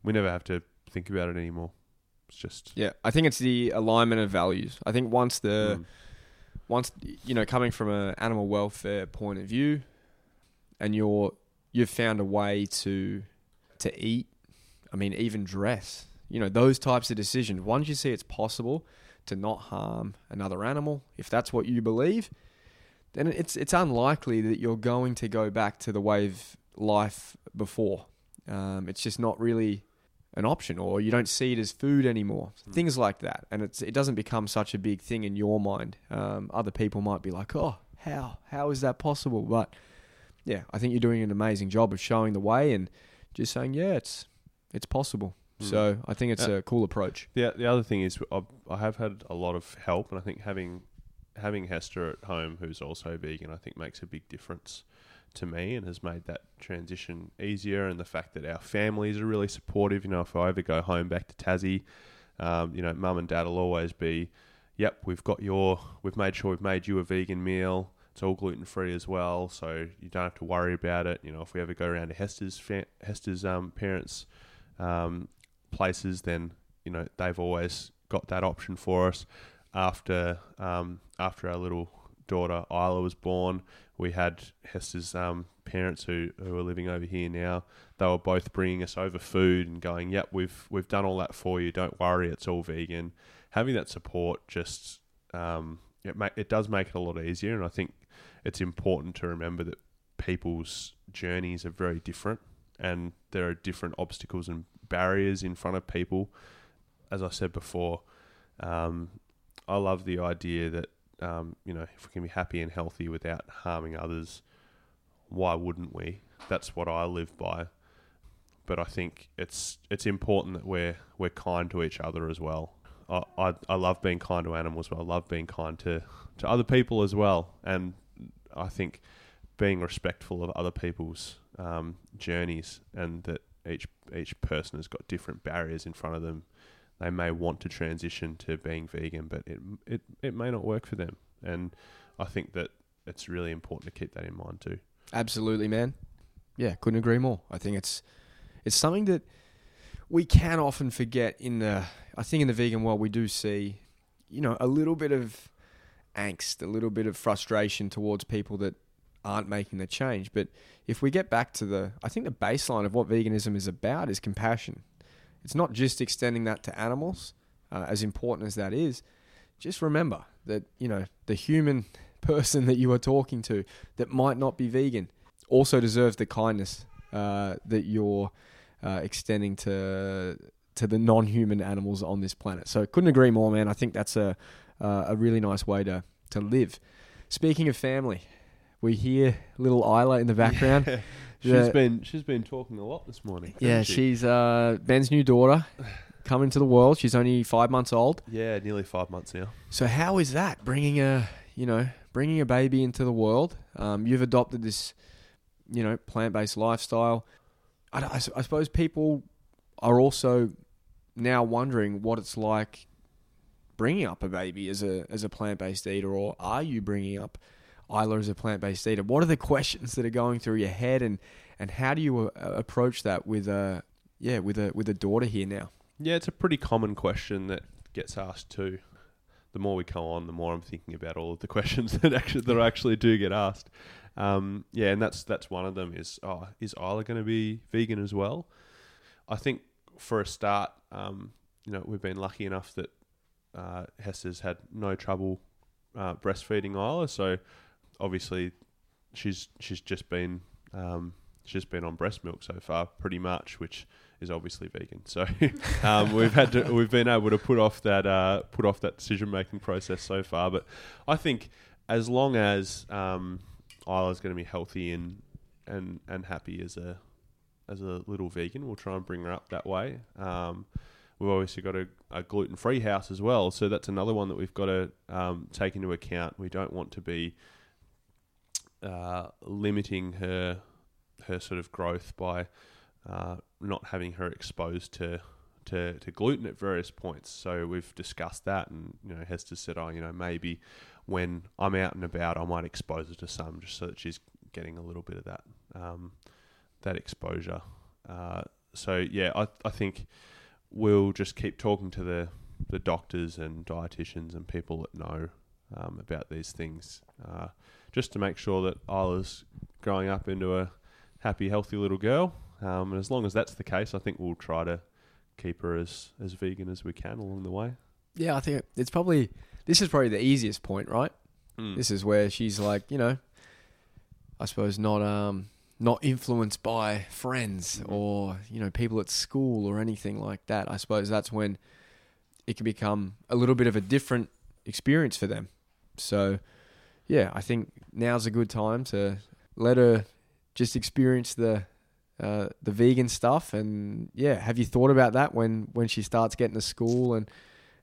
we never have to think about it anymore. It's just Yeah, I think it's the alignment of values. I think once the mm, once you know coming from an animal welfare point of view and you're you've found a way to to eat i mean even dress you know those types of decisions. Once you see it's possible to not harm another animal if that's what you believe then it's it's unlikely that you're going to go back to the way of life before. Um, it's just not really an option or you don't see it as food anymore. Mm. things like that. And it's it doesn't become such a big thing in your mind. Um, other people might be like oh how how is that possible? But yeah i think you're doing an amazing job of showing the way and just saying yeah it's it's possible Mm. so i think it's Yeah. a cool approach The the other thing is I, I have had a lot of help, and I think having having Hester at home, who's also vegan, I think makes a big difference to me, and has made that transition easier. And the fact that our families are really supportive. You know, if I ever go home back to Tassie, um, you know, mum and dad will always be, "Yep, we've got your, we've made sure we've made you a vegan meal." It's all gluten free as well, so you don't have to worry about it. You know, if we ever go around to Hester's Hester's um, parents' um, places, then you know they've always got that option for us. After um, after our little daughter Isla was born, we had Hester's um, parents who who are living over here now. They were both bringing us over food and going, "Yep, we've we've done all that for you. Don't worry, it's all vegan." Having that support just um, it ma- it does make it a lot easier, and I think it's important to remember that people's journeys are very different, and there are different obstacles and barriers in front of people. As I said before, um, I love the idea that um, you know if we can be happy and healthy without harming others, why wouldn't we? That's what I live by. But I think it's it's important that we're we're kind to each other as well. I, I, love being kind to animals, but I love being kind to, to other people as well. And I think being respectful of other people's um, journeys and that each each person has got different barriers in front of them. They may want to transition to being vegan, but it it, it may not work for them. And I think that it's really important to keep that in mind too. Absolutely, man. Yeah, couldn't agree more. I think it's it's something that we can often forget in the I think in the vegan world we do see, you know, a little bit of angst, a little bit of frustration towards people that aren't making the change. But if we get back to the I think the baseline of what veganism is about is compassion. It's not just extending that to animals, uh, as important as that is. Just remember that, you know, the human person that you are talking to that might not be vegan also deserves the kindness uh, that you're uh, extending to to the non-human animals on this planet. So couldn't agree more, man. I think that's a uh, a really nice way to to live. Speaking of family, we hear little Isla in the background. Yeah. She's The- been she's been talking a lot this morning. yeah, she? she's uh, Ben's new daughter coming to the world. She's only five months old. yeah, nearly five months now. So how is that bringing a you know bringing a baby into the world? Um, you've adopted this you know plant based lifestyle. I, I I suppose people are also now wondering what it's like bringing up a baby as a as a plant based eater, or are you bringing up Isla as a plant based eater? What are the questions that are going through your head, and and how do you uh, approach that with a yeah with a with a daughter here now? Yeah, it's a pretty common question that gets asked too. The more we go on, the more I'm thinking about all of the questions that actually that actually do get asked. Um, yeah, and that's that's one of them. Is oh, is Isla going to be vegan as well? I think for a start, um, you know, we've been lucky enough that uh, Hester's had no trouble uh, breastfeeding Isla, so obviously she's she's just been um, she's been on breast milk so far, pretty much, which is obviously vegan. So um, we've had to we've been able to put off that uh, put off that decision making process so far. But I think as long as um, Isla's going to be healthy and and and happy as a as a little vegan, we'll try and bring her up that way. Um, we've obviously got a, a gluten free house as well, so that's another one that we've got to um, take into account. We don't want to be uh, limiting her her sort of growth by uh, not having her exposed to, to to gluten at various points. So we've discussed that, and you know, Hester said, "Oh, you know, maybe when I'm out and about, I might expose her to some, just so that she's getting a little bit of that um, that exposure." Uh, so yeah, I I think we'll just keep talking to the the doctors and dietitians and people that know um, about these things, uh, just to make sure that Isla's growing up into a happy, healthy little girl. Um, and as long as that's the case, I think we'll try to keep her as, as vegan as we can along the way. Yeah, I think it's probably this is probably the easiest point, right? Mm. This is where she's like, you know, I suppose not um not influenced by friends Mhm. or you know people at school or anything like that. I suppose that's when it can become a little bit of a different experience for them. So, yeah, I think now's a good time to let her just experience the uh, the vegan stuff. And yeah, have you thought about that when when she starts getting to school and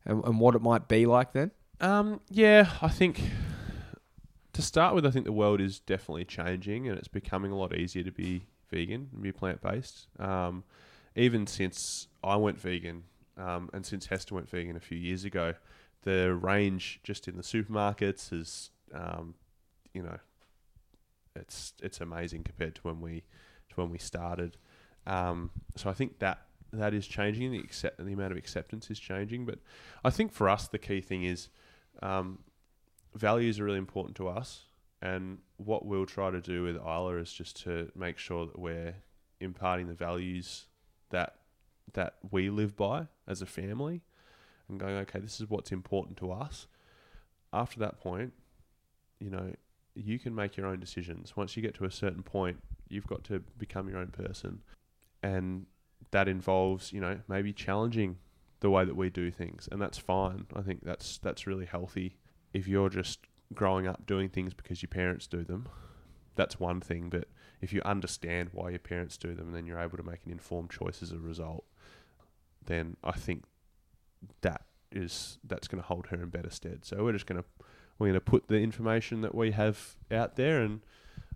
and, and what it might be like then? Um, yeah, I think to start with, I think the world is definitely changing and it's becoming a lot easier to be vegan and be plant based. Um, even since I went vegan um, and since Hester went vegan a few years ago, the range just in the supermarkets is, um, you know, it's it's amazing compared to when we to when we started. Um, so I think that that is changing. The accept the amount of acceptance is changing. But I think for us, the key thing is um, values are really important to us. And what we'll try to do with Isla is just to make sure that we're imparting the values that that we live by as a family, and going, okay, this is what's important to us. After that point, you know, you can make your own decisions. Once you get to a certain point, you've got to become your own person, and that involves, you know, maybe challenging the way that we do things, and that's fine. I think that's that's really healthy. If you're just growing up doing things because your parents do them, that's one thing. But if you understand why your parents do them, and then you're able to make an informed choice as a result, then I think that is that's going to hold her in better stead. So we're just going to we're going to put the information that we have out there, and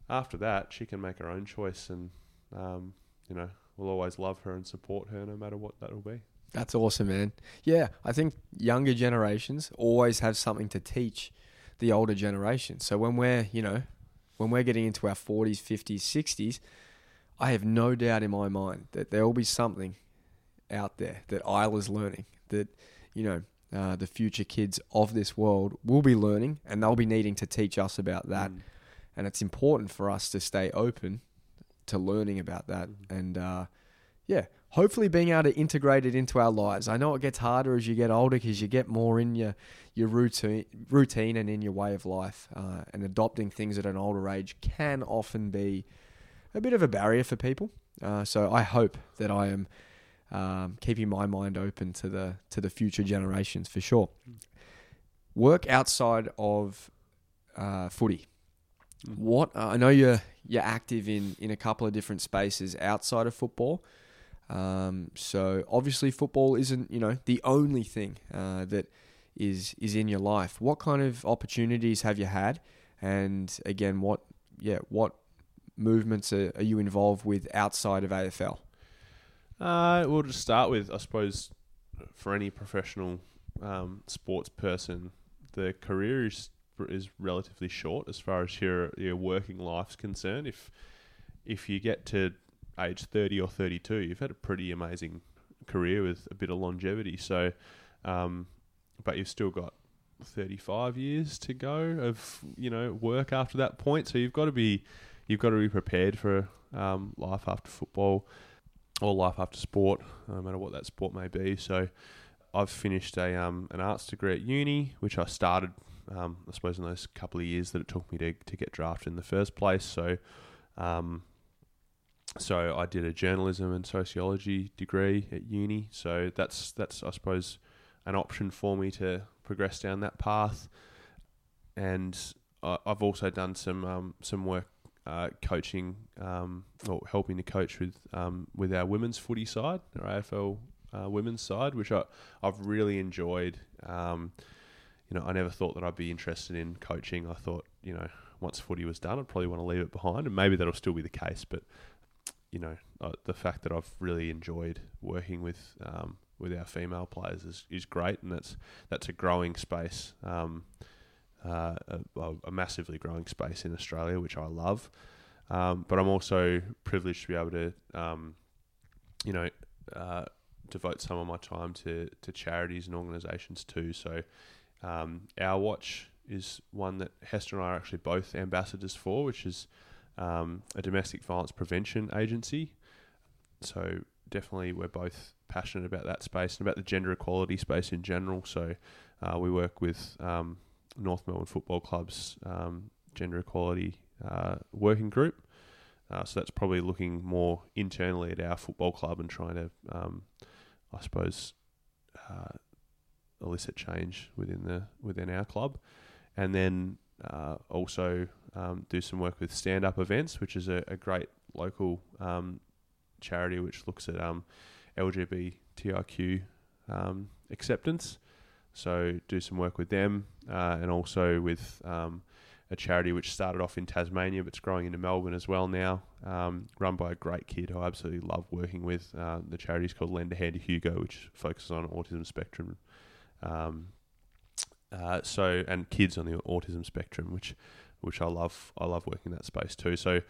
after that, she can make her own choice, and um, you know we'll always love her and support her no matter what that will be. That's awesome, man. Yeah, I think younger generations always have something to teach the older generation. So when we're, you know, when we're getting into our 40s, 50s, 60s, I have no doubt in my mind that there will be something out there that Isla's learning that, you know, uh, the future kids of this world will be learning and they'll be needing to teach us about that. Mm. And it's important for us to stay open to learning about that. Mhm. And uh, yeah, hopefully being able to integrate it into our lives. I know it gets harder as you get older because you get more in your, your routine, routine and in your way of life. Uh, and adopting things at an older age can often be a bit of a barrier for people. Uh, so I hope that I am um, keeping my mind open to the to the future generations for sure. Work outside of uh, footy. Mm. What uh, I know you're you're active in in a couple of different spaces outside of football. Um, so obviously football isn't you know the only thing uh, that is is in your life. What kind of opportunities have you had? And again, what yeah what movements are, are you involved with outside of AFL? Uh, we'll just start with, I suppose, for any professional um, sports person, the career is is relatively short as far as your your working life's concerned. If if you get to age thirty or thirty two, you've had a pretty amazing career with a bit of longevity. So, um, but you've still got thirty five years to go of you know work after that point. So you've got to be you've got to be prepared for um, life after football or life after sport, no matter what that sport may be. So, I've finished a um, an arts degree at uni, which I started, um, I suppose, in those couple of years that it took me to to get drafted in the first place. So, um, so I did a journalism and sociology degree at uni. So that's that's I suppose an option for me to progress down that path. And I, I've also done some um, some work uh, coaching um, or helping to coach with um, with our women's footy side, our AFL uh, women's side, which I I've really enjoyed. Um, you know, I never thought that I'd be interested in coaching. I thought, you know, once footy was done, I'd probably want to leave it behind, and maybe that'll still be the case. But you know, uh, the fact that I've really enjoyed working with um, with our female players is, is great, and that's that's a growing space. Um, uh, a, a massively growing space in Australia, which I love. Um, but I'm also privileged to be able to, um, you know, uh, devote some of my time to, to charities and organisations too. So, um, Our Watch is one that Hester and I are actually both ambassadors for, which is um, a domestic violence prevention agency. So, definitely, we're both passionate about that space and about the gender equality space in general. So, uh, we work with um, North Melbourne Football Club's um, gender equality uh, working group. Uh, so that's probably looking more internally at our football club and trying to, um, I suppose, uh, elicit change within the within our club, and then uh, also um, do some work with Stand Up Events, which is a, a great local um, charity which looks at um, LGBTIQ um, acceptance. So do some work with them, uh, and also with um, a charity which started off in Tasmania but it's growing into Melbourne as well now, um, run by a great kid who I absolutely love working with. Uh, the charity is called Lend a Hand to Hugo, which focuses on autism spectrum. Um, uh, so and kids on the autism spectrum, which which I love. I love working in that space too. So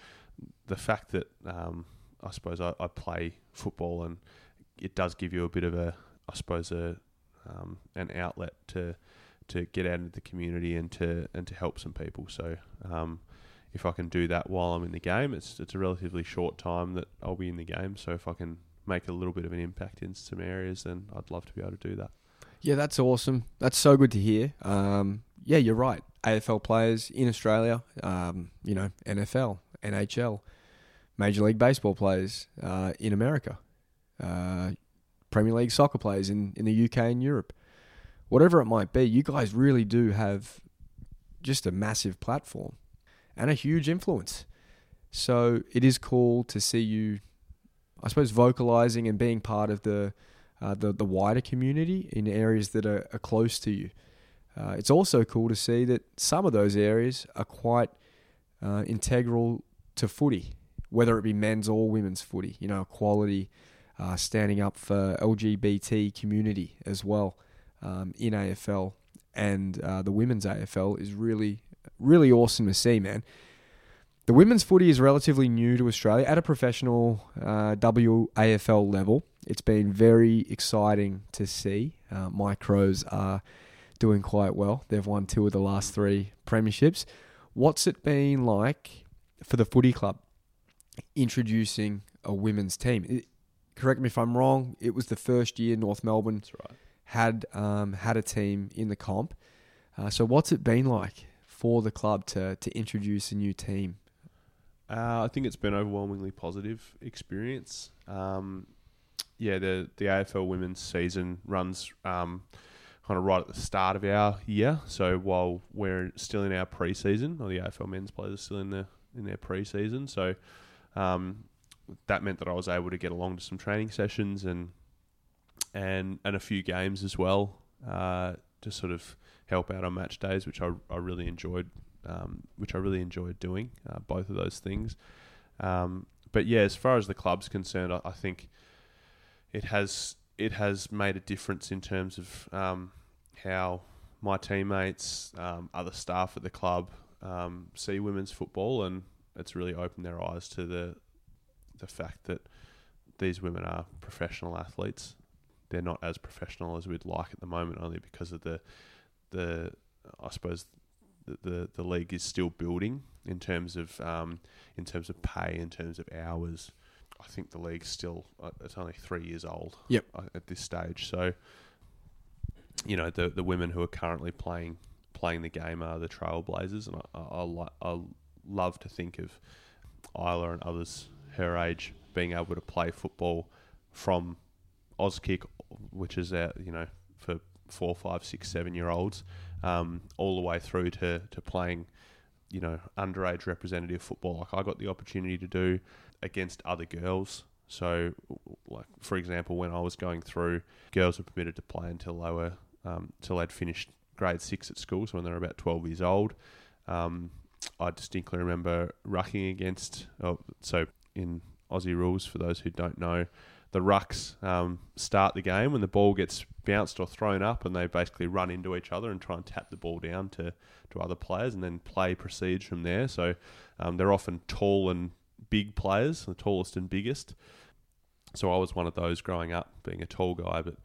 the fact that um, I suppose I, I play football and it does give you a bit of a, I suppose a um, an outlet to to get out into the community and to and to help some people. So um, if I can do that while I'm in the game, it's it's a relatively short time that I'll be in the game. So if I can make a little bit of an impact in some areas, then I'd love to be able to do that. Yeah, that's awesome. That's so good to hear. Um, yeah, you're right. AFL players in Australia, um, you know, NFL, NHL, Major League Baseball players uh, in America, uh, Premier League soccer players in, in the UK and Europe. Whatever it might be, you guys really do have just a massive platform and a huge influence. So it is cool to see you, I suppose, vocalizing and being part of the uh, the the wider community in areas that are, are close to you. Uh, it's also cool to see that some of those areas are quite uh, integral to footy, whether it be men's or women's footy. You know, equality, uh, standing up for LGBT community as well um, in AFL, and uh, the women's AFL is really, really awesome to see, man. The women's footy is relatively new to Australia at a professional uh, WAFL level. It's been very exciting to see. Uh, my Crows are doing quite well. They've won two of the last three premierships. What's it been like for the footy club introducing a women's team? It, correct me if I'm wrong. It was the first year North Melbourne right. had um, had a team in the comp. Uh, so what's it been like for the club to to introduce a new team? Uh, I think it's been overwhelmingly positive experience. Um, yeah, the the AFL women's season runs um, kind of right at the start of our year. So while we're still in our pre-season, or the AFL men's players are still in the in their pre-season, so um, that meant that I was able to get along to some training sessions and and and a few games as well uh, to sort of help out on match days, which I, I really enjoyed, um, which I really enjoyed doing uh, both of those things. Um, but yeah, as far as the club's concerned, I, I think it has it has made a difference in terms of um, how my teammates, um, other staff at the club, um, see women's football, and it's really opened their eyes to the the fact that these women are professional athletes. They're not as professional as we'd like at the moment, only because of the the I suppose the the, the league is still building in terms of um, in terms of pay, in terms of hours. I think the league's still uh, it's only three years old. Yep. uh, At this stage, so you know the the women who are currently playing playing the game are the trailblazers, and I I, I, I love to think of Isla and others her age being able to play football from Auskick, which is our you know for four, five, six, seven year olds, um, all the way through to to playing you know underage representative football like I got the opportunity to do against other girls. So, like for example, when I was going through, girls were permitted to play until they were um, until they'd finished grade six at school. So when they were about twelve years old, um, I distinctly remember rucking against. Oh, so in Aussie rules, for those who don't know, the rucks um, start the game when the ball gets bounced or thrown up, and they basically run into each other and try and tap the ball down to, to other players, and then play proceeds from there. So um, they're often tall and big players, the tallest and biggest. So I was one of those growing up, being a tall guy, but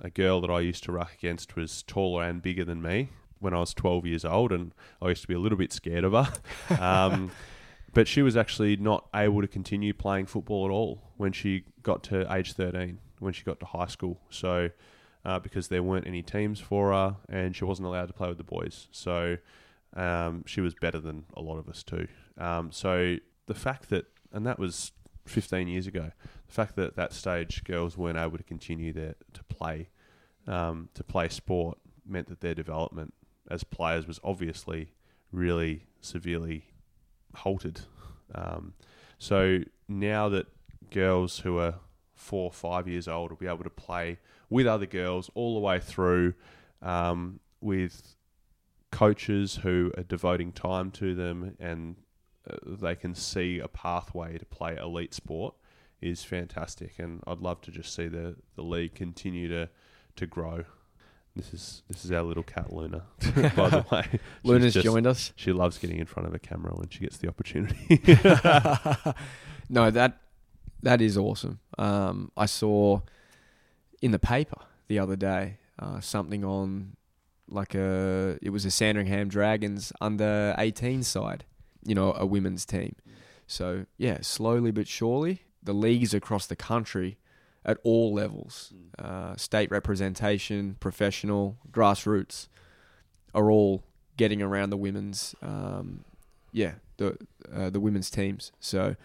a girl that I used to ruck against was taller and bigger than me when I was 12 years old, and I used to be a little bit scared of her. Um, but she was actually not able to continue playing football at all when she got to age 13, when she got to high school. So, uh, because there weren't any teams for her, and she wasn't allowed to play with the boys. So, um, she was better than a lot of us too. Um, so, the fact that, and that was 15 years ago, the fact that at that stage girls weren't able to continue their, to play, um, to play sport meant that their development as players was obviously really severely halted. Um, so now that girls who are four, or five years old will be able to play with other girls all the way through um, with coaches who are devoting time to them and they can see a pathway to play elite sport is fantastic. And I'd love to just see the, the league continue to, to grow. This is this is our little cat Luna, by the way. Luna's just- joined us. She loves getting in front of a camera when she gets the opportunity. no, that that is awesome. Um, I saw in the paper the other day uh, something on like a it was a Sandringham Dragons under 18 side, you know, a women's team. So yeah, slowly but surely, the leagues across the country at all levels, uh, state representation, professional, grassroots, are all getting around the women's, um, yeah, the uh, the women's teams. So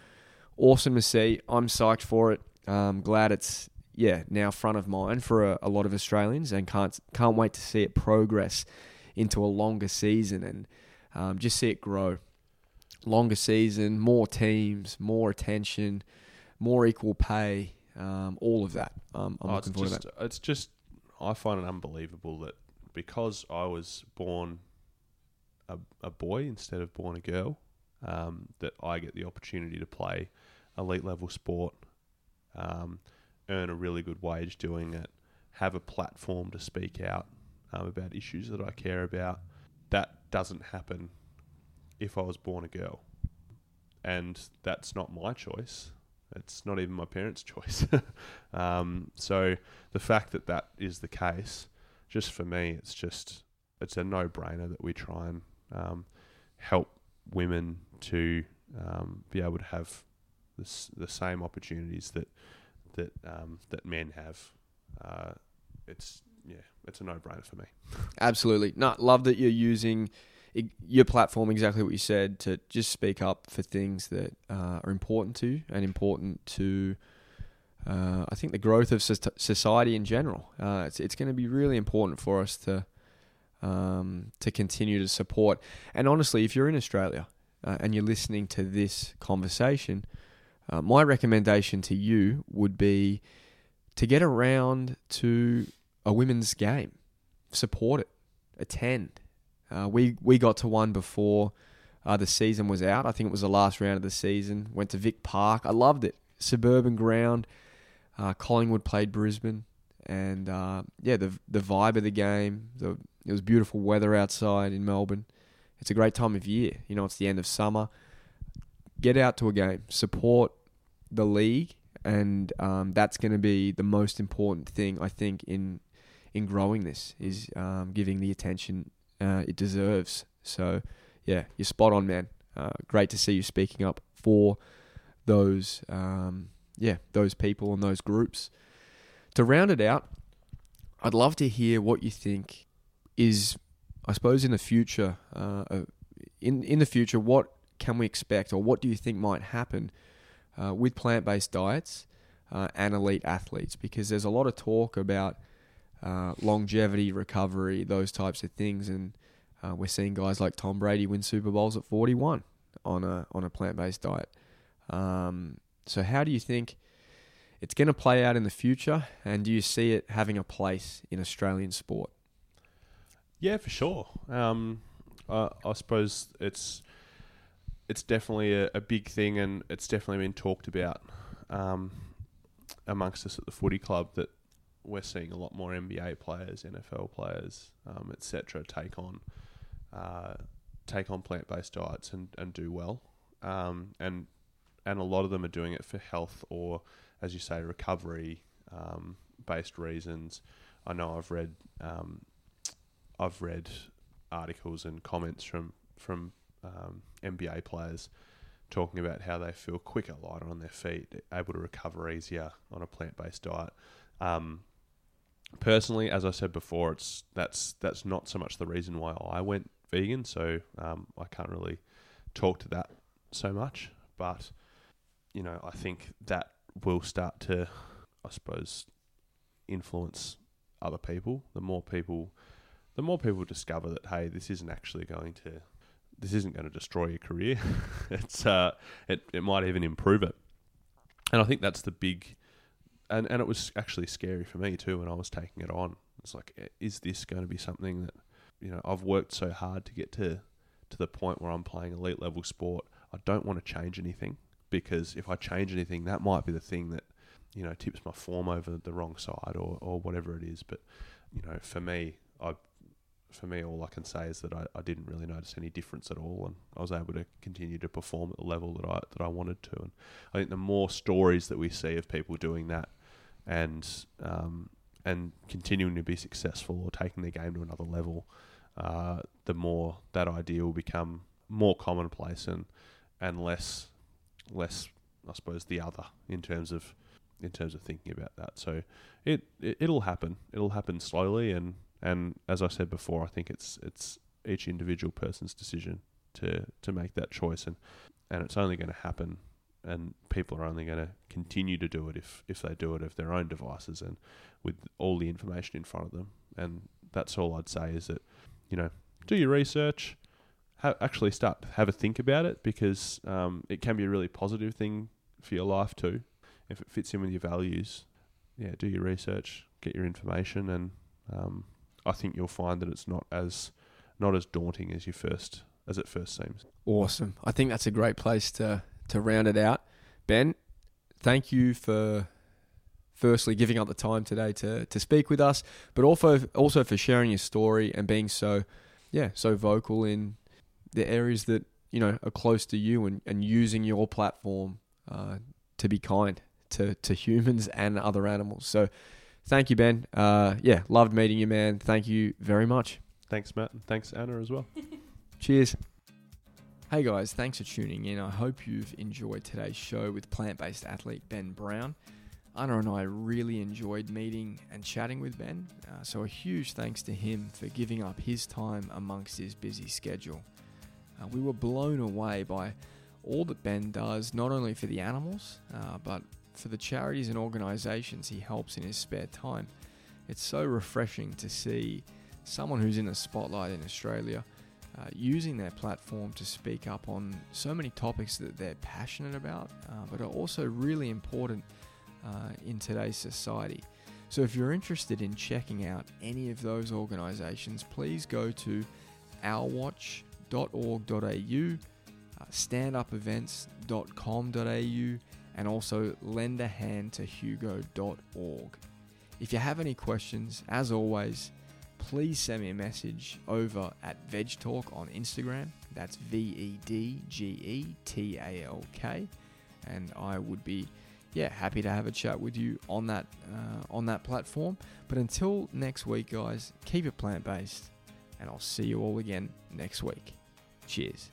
awesome to see. I'm psyched for it. Um, glad it's yeah now front of mind for a, a lot of Australians, and can't can't wait to see it progress into a longer season and um, just see it grow. Longer season, more teams, more attention, more equal pay, um, all of that. Um, I'm Oh, looking it's forward just, to that. It's just, I find it unbelievable that because I was born a, a boy instead of born a girl, um, that I get the opportunity to play elite level sport, um, earn a really good wage doing it, have a platform to speak out um, about issues that I care about. That doesn't happen if I was born a girl, and that's not my choice. It's not even my parents' choice. um, so the fact that that is the case, just for me, it's just it's a no-brainer that we try and um, help women to um, be able to have the, the same opportunities that that um, that men have. Uh, it's yeah, it's a no-brainer for me. Absolutely. No, love that you're using your platform exactly what you said to just speak up for things that uh, are important to you and important to uh, I think the growth of society in general. Uh, it's it's going to be really important for us to um, to continue to support. And honestly, if you're in Australia uh, and you're listening to this conversation, uh, my recommendation to you would be to get around to a women's game, support it, attend. Uh, we we got to one before uh, the season was out. I think it was the last round of the season. Went to Vic Park. I loved it. Suburban ground. Uh, Collingwood played Brisbane, and uh, yeah, the the vibe of the game. The it was beautiful weather outside in Melbourne. It's a great time of year. You know, it's the end of summer. Get out to a game. Support the league, and um, that's going to be the most important thing I think in in growing this is um, giving the attention uh, it deserves. So, yeah, you're spot on, man. Uh, great to see you speaking up for those, um, yeah, those people and those groups. To round it out, I'd love to hear what you think is, I suppose, in the future. Uh, in in the future, what can we expect, or what do you think might happen uh, with plant based diets uh, and elite athletes? Because there's a lot of talk about uh, longevity, recovery, those types of things, and uh, we're seeing guys like Tom Brady win Super Bowls at 41 on a on a plant based diet. Um, so, how do you think it's going to play out in the future, and do you see it having a place in Australian sport? Yeah, for sure. Um, I, I suppose it's it's definitely a, a, big thing, and it's definitely been talked about um, amongst us at the footy club that we're seeing a lot more NBA players, NFL players, um, etc., take on uh, take on plant based diets and, and do well, um, and and a lot of them are doing it for health or, as you say, recovery um, based reasons. I know I've read um, I've read articles and comments from from NBA um, players talking about how they feel quicker, lighter on their feet, able to recover easier on a plant based diet. Um, personally, as I said before, it's that's that's not so much the reason why I went vegan, so um, I can't really talk to that so much. But you know, I think that will start to, I suppose, influence other people. The more people, the more people discover that hey, this isn't actually going to, this isn't going to destroy your career. it's uh, it it might even improve it. And I think that's the big and and it was actually scary for me too when I was taking it on. It's like, is this going to be something that you know I've worked so hard to get to to the point where I'm playing elite level sport. I don't want to change anything because if I change anything, that might be the thing that you know tips my form over the wrong side or or whatever it is. But you know, for me, I for me, all I can say is that I, I didn't really notice any difference at all, and I was able to continue to perform at the level that I that I wanted to. And I think the more stories that we see of people doing that, and um, and continuing to be successful or taking their game to another level, uh, the more that idea will become more commonplace and and less less I suppose the other in terms of in terms of thinking about that. So it, it it'll happen. It'll happen slowly and and as I said before, I think it's it's each individual person's decision to to make that choice and and it's only going to happen and people are only going to continue to do it if if they do it of their own devices and with all the information in front of them. And that's all I'd say is that you know do your research, ha- actually start have a think about it because um, it can be a really positive thing for your life too if it fits in with your values. Yeah, do your research, get your information, and um, I think you'll find that it's not as not as daunting as you first as it first seems. Awesome. I think that's a great place to to round it out. Ben, thank you for firstly giving up the time today to to speak with us, but also also for sharing your story and being so yeah so vocal in the areas that you know are close to you and, and using your platform uh, to be kind to to humans and other animals. So thank you, Ben. Uh, yeah, loved meeting you, man. Thank you very much. Thanks, Matt, and thanks, Anna, as well. Cheers. Hey guys, thanks for tuning in. I hope you've enjoyed today's show with plant based athlete Ben Brown. Anna and I really enjoyed meeting and chatting with Ben, uh, so a huge thanks to him for giving up his time amongst his busy schedule. Uh, we were blown away by all that Ben does, not only for the animals, uh, but for the charities and organisations he helps in his spare time. It's so refreshing to see someone who's in the spotlight in Australia uh, using their platform to speak up on so many topics that they're passionate about, uh, but are also really important uh, in today's society. So, if you're interested in checking out any of those organisations, please go to ourwatch.org.au, uh, standupevents.com.au, and also lend a hand to hugo.org. If you have any questions, as always, please send me a message over at VedgeTalk on Instagram. That's V E D G E T A L K, and I would be yeah happy to have a chat with you on that uh, on that platform. But until next week, guys, keep it plant based, and I'll see you all again next week. Cheers.